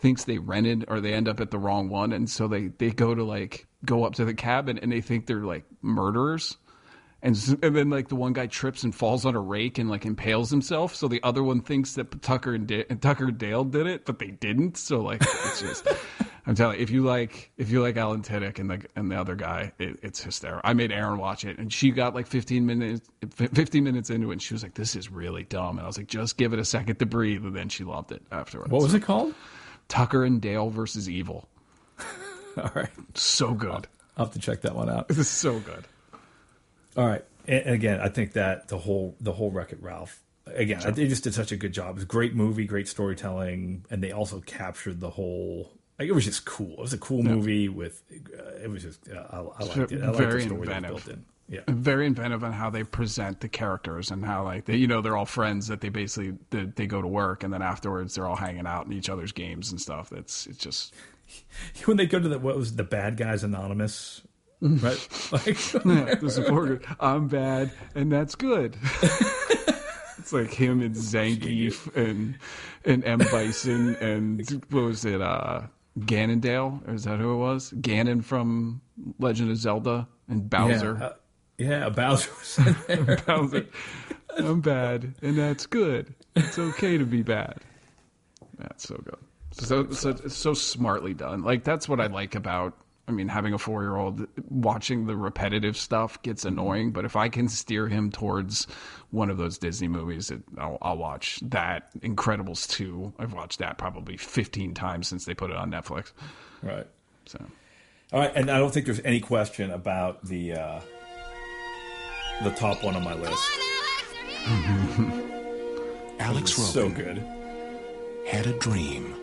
thinks they rented or they end up at the wrong one and so they, they go to like go up to the cabin and they think they're like murderers and and then like the one guy trips and falls on a rake and like impales himself. So the other one thinks that Tucker and, da- Tucker Dale did it, but they didn't. So like it's just. (laughs) I'm telling you, if you like if you like Alan Tiddick and the and the other guy, it, it's hysterical. I made Aaron watch it, and she got like 15 minutes 15 minutes into it, and she was like, "This is really dumb." And I was like, "Just give it a second to breathe," and then she loved it afterwards. What was it called? Tucker and Dale versus Evil. (laughs) All right, So good. I'll have to check that one out. (laughs) It's so good. All right, and again, I think that the whole the whole Wreck It Ralph. Again, they just did such a good job. It was a great movie, great storytelling, and they also captured the whole. Like, it was just cool. It was a cool movie with. Uh, it was just. Uh, I, I liked it. I liked Very the story that was inventive. built in. Yeah. very inventive on how they present the characters and how like they, you know they're all friends that they basically they, they go to work and then afterwards they're all hanging out in each other's games and stuff. That's it's just (laughs) when they go to the what was the Bad Guys Anonymous, right? (laughs) Like yeah, the support. group. I'm bad and that's good. (laughs) it's like him and Zangief and and M Bison and what was it? uh Ganondale, or is that who it was? Ganon from Legend of Zelda and Bowser. Yeah, uh, yeah Bowser was. (laughs) Bowser. I'm bad, and that's good. It's okay to be bad. That's so good. So, so so smartly done. Like that's what I like about I mean, having a four year old watching the repetitive stuff gets annoying. But if I can steer him towards one of those Disney movies, it, I'll, I'll watch that. Incredibles two. I've watched that probably fifteen times since they put it on Netflix. Right. So. All right, and I don't think there's any question about the uh, the top one on my list. Alex It was so good. had a dream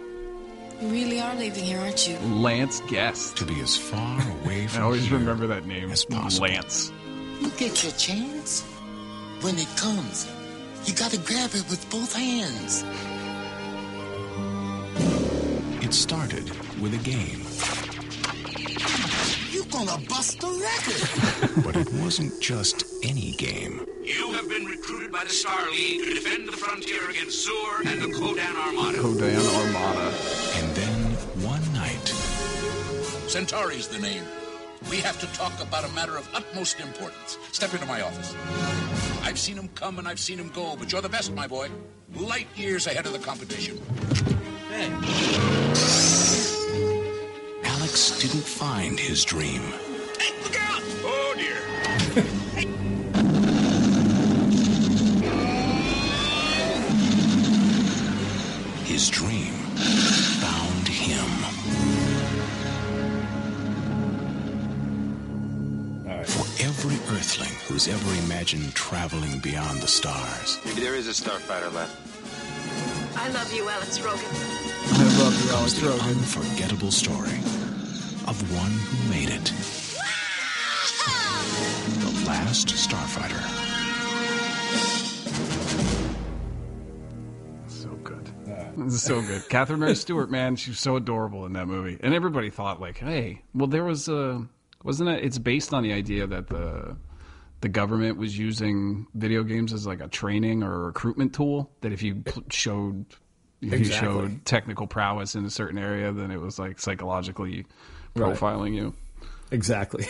You really are leaving here, aren't you? Lance Guest. to be as far away from I from always here remember that name. as possible. Lance. You get your chance. When it comes, you gotta grab it with both hands. It started with a game, You gonna bust the record. (laughs) but it wasn't just any game. You have been recruited by the Star League to defend the frontier against Xur and the Kodan Armada. Kodan Armada. And then one night, Centauri's the name. We have to talk about a matter of utmost importance. Step into my office. I've seen him come and I've seen him go, but you're the best, my boy. Light years ahead of the competition. Alex didn't find his dream. Hey, look out! Oh, dear. (laughs) His dream found him. For every Earthling who's ever imagined traveling beyond the stars, Maybe there is a starfighter left. I love you, Alex Rogan. I love you, comes the unforgettable story of one who made it. The last starfighter. So good. This so good. Catherine Mary Stewart, man, she's so adorable in that movie, and everybody thought like, hey, well, there was a wasn't it? It's based on the idea that the the government was using video games as like a training or a recruitment tool. That if you showed if Exactly. you showed technical prowess in a certain area, then it was like psychologically Right. profiling you. Exactly.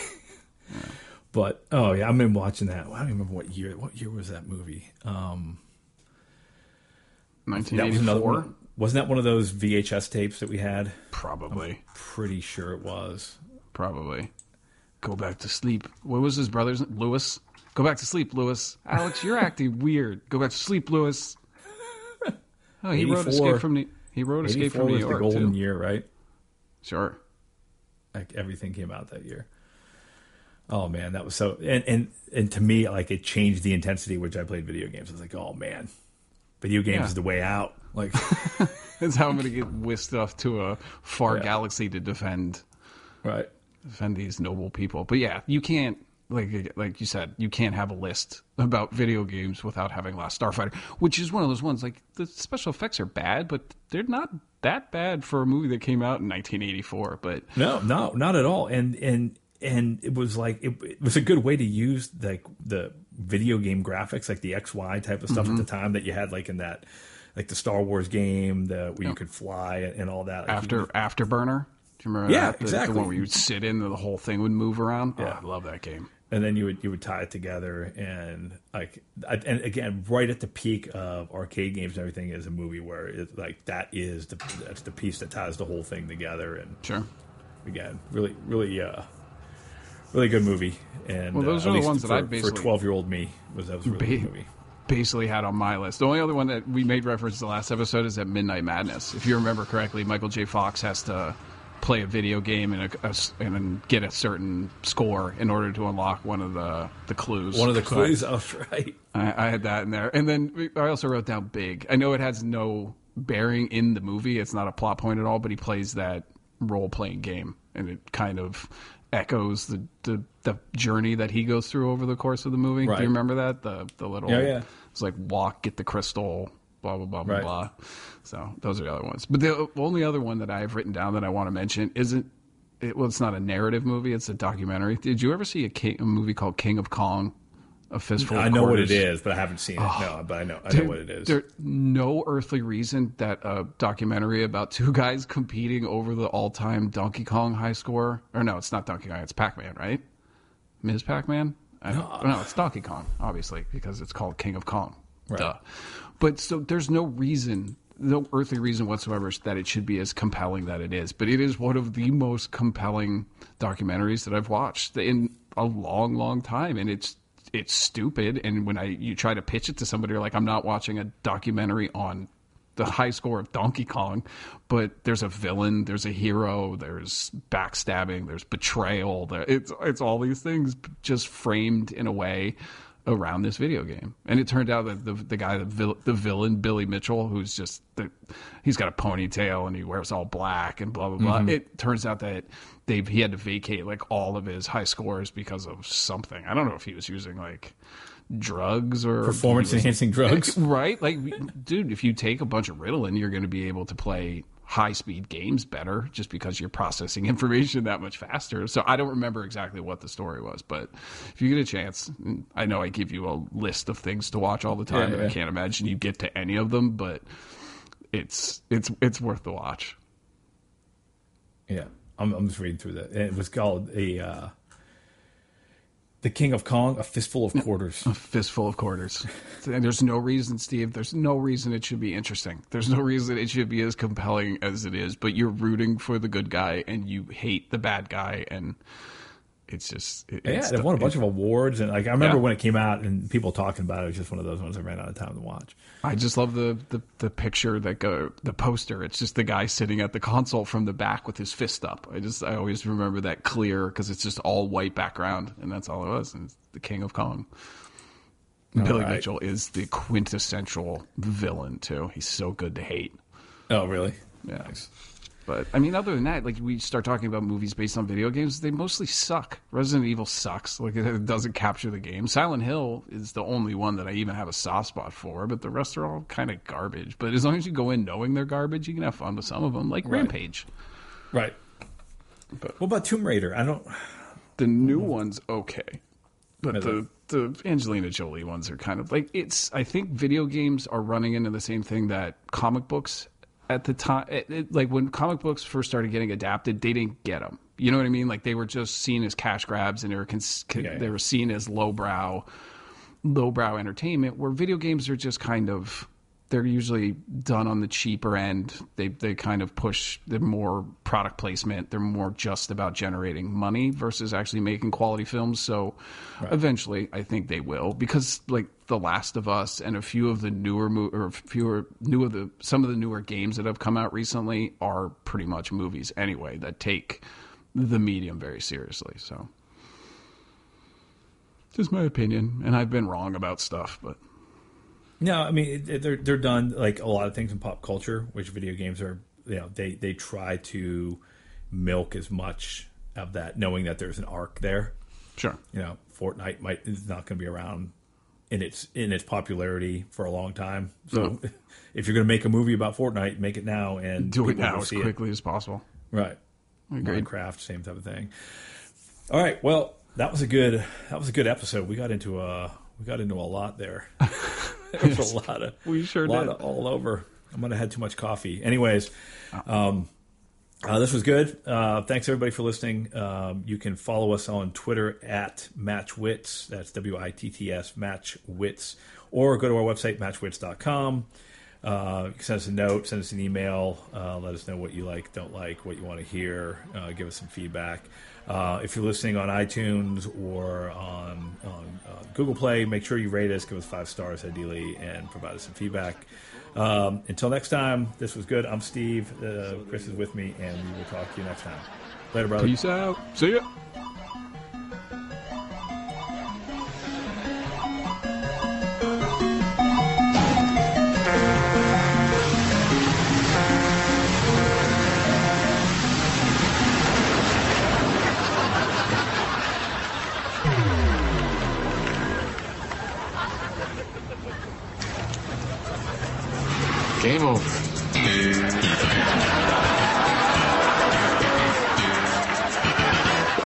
But oh yeah, I've been watching that. I don't even remember what year. What year was that movie? Um, that was another 1984? one. Wasn't that one of those VHS tapes that we had? Probably. I'm pretty sure it was. Probably. Go back to sleep. What was his brother's name? Lewis? Go back to sleep, Lewis. Alex, you're acting weird. Go back to sleep, Lewis. Oh, he wrote 84. Escape from New He wrote Escape 84 from New was York the golden too. year, right? Sure. Like everything came out that year. Oh man, that was so and and and to me, like it changed the intensity which I played video games. I was like, oh man, video games Yeah. is the way out. Like (laughs) That's how I'm going to get whisked off to a far Yeah. galaxy to defend right defend these noble people. But yeah, you can't like like you said, you can't have a list about video games without having Last Starfighter, which is one of those ones like the special effects are bad, but they're not that bad for a movie that came out in 1984. But No, no, not at all. And and and it was like it, it was a good way to use like the video game graphics, like the XY type of stuff Mhm. at the time that you had like in that like the Star Wars game, the where you could fly and all that. Like, after you- Afterburner, do you remember Yeah, that? The- exactly. The one where you would sit in and the whole thing would move around. Yeah. Oh, I love that game. And then you would you would tie it together and like I- and again right at the peak of arcade games and everything is a movie where it's like that is the that's the piece that ties the whole thing together and sure again really really uh really good movie and Well, those uh, are the ones that for, I for basically- 12 year old me was that was a really good Ba- movie basically had on my list. The only other one that we made reference to the last episode is that Midnight Madness. If you remember correctly, Michael J. Fox has to play a video game and, a, a and get a certain score in order to unlock one of the, the clues. one of the So I- clues (laughs) that's right I, I had that in there, and then I also wrote down big. I know it has no bearing in the movie; it's not a plot point at all. But he plays that role playing game, and it kind of echoes the, the the journey that he goes through over the course of the movie. Right. Do you remember that the the little Yeah, yeah. It's like walk, get the crystal, blah blah blah blah Right. blah. So those are the other ones. But the only other one that I have written down that I want to mention isn't. It, well, it's not a narrative movie; it's a documentary. Did you ever see a, king, a movie called King of Kong? A fistful. I know what it is but I haven't seen it Oh. no but I know I know what it is There's no earthly reason that a documentary about two (laughs) guys competing over the all-time Donkey Kong high score, or no, it's not Donkey Kong, it's Pac-Man, right? Ms. Pac-Man? Don't, no, it's Donkey Kong, obviously, because it's called King of Kong. Right. Duh. But so there's no reason no earthly reason whatsoever that it should be as compelling that it is. But it is one of the most compelling documentaries that I've watched in a long, long time, and it's it's stupid. And when I you try to pitch it to somebody, like, I'm not watching a documentary on the high score of Donkey Kong, but there's a villain, there's a hero, there's backstabbing, there's betrayal. There, it's it's all these things just framed in a way around this video game. And it turned out that the the guy, the, vil- the villain, Billy Mitchell, who's just the, he's got a ponytail and he wears all black and blah blah blah. Mhm. It turns out that they've he had to vacate like all of his high scores because of something. I don't know if he was using like drugs or Performance was- enhancing drugs? (laughs) right? Like, dude, if you take a bunch of Ritalin, you're going to be able to play high speed games better just because you're processing (laughs) information that much faster. So I don't remember exactly what the story was, but if you get a chance, I know I give you a list of things to watch all the time, Yeah, and I can't imagine you get to any of them, but it's it's it's worth the watch. Yeah, I'm, I'm just reading through that. It was called a uh, the King of Kong, a fistful of quarters. A fistful of quarters. And there's no reason, Steve. There's no reason it should be interesting. There's no reason it should be as compelling as it is. But you're rooting for the good guy and you hate the bad guy, and it's just it, Yeah, it's it won a bunch of awards, and like I remember Yeah. when it came out and people talking about it. It was just one of those ones I ran out of time to watch. I just love the, the the picture that go the poster. It's just the guy sitting at the console from the back with his fist up. I just I always remember that clear because it's just all white background, and that's all it was. And it's the King of Kong. All Billy right. Mitchell is the quintessential villain too. He's so good to hate. Oh, really? Yeah. But I mean, other than that, like we start talking about movies based on video games, they mostly suck. Resident Evil sucks. Like (laughs) it doesn't capture the game. Silent Hill is the only one that I even have a soft spot for, but the rest are all kind of garbage. But as long as you go in knowing they're garbage, you can have fun with some of them, like Right. Rampage. Right. But what about Tomb Raider? I don't. The new one's okay, but Is the the Angelina Jolie ones are kind of like it's. I think video games are running into the same thing that comic books at the time. It, it- like when comic books first started getting adapted, they didn't get them. You know what I mean? Like they were just seen as cash grabs, and they were cons- con- Yeah, yeah. they were seen as lowbrow, lowbrow entertainment. Where video games are just kind of they're usually done on the cheaper end. They they kind of push the more product placement. They're more just about generating money versus actually making quality films. So eventually, I think they will because like The Last of Us and a few of the newer or fewer new of the some of the newer games that have come out recently are pretty much movies anyway that take the medium very seriously. So. Just my opinion, and I've been wrong about stuff, but No, I mean it, they're they're done like a lot of things in pop culture, which video games are. You know, they they try to milk as much of that, knowing that there's an arc there. Sure. You know, Fortnite might is not going to be around in its in its popularity for a long time. So, No. (laughs) if you're going to make a movie about Fortnite, make it now and do it now as see it. quickly as possible. Right. Agreed. Minecraft, same type of thing. All right. Well, that was a good that was a good episode. We got into a we got into a lot there. (laughs) there was a lot of We sure lot did. of all over. I might have had too much coffee. Anyways, um, uh, this was good. Uh, thanks everybody for listening. Um, you can follow us on Twitter at MatchWitts. That's W I T T S MatchWitts, or go to our website matchwitts.com. Uh, you can send us a note, send us an email, uh, let us know what you like, don't like, what you want to hear, uh, give us some feedback. Uh, if you're listening on iTunes or on, on uh, Google Play, make sure you rate us, give us five stars ideally, and provide us some feedback. Um, until next time, this was good. I'm Steve. Uh, Chris is with me, and we will talk to you next time. Later, brother. Peace out. See ya.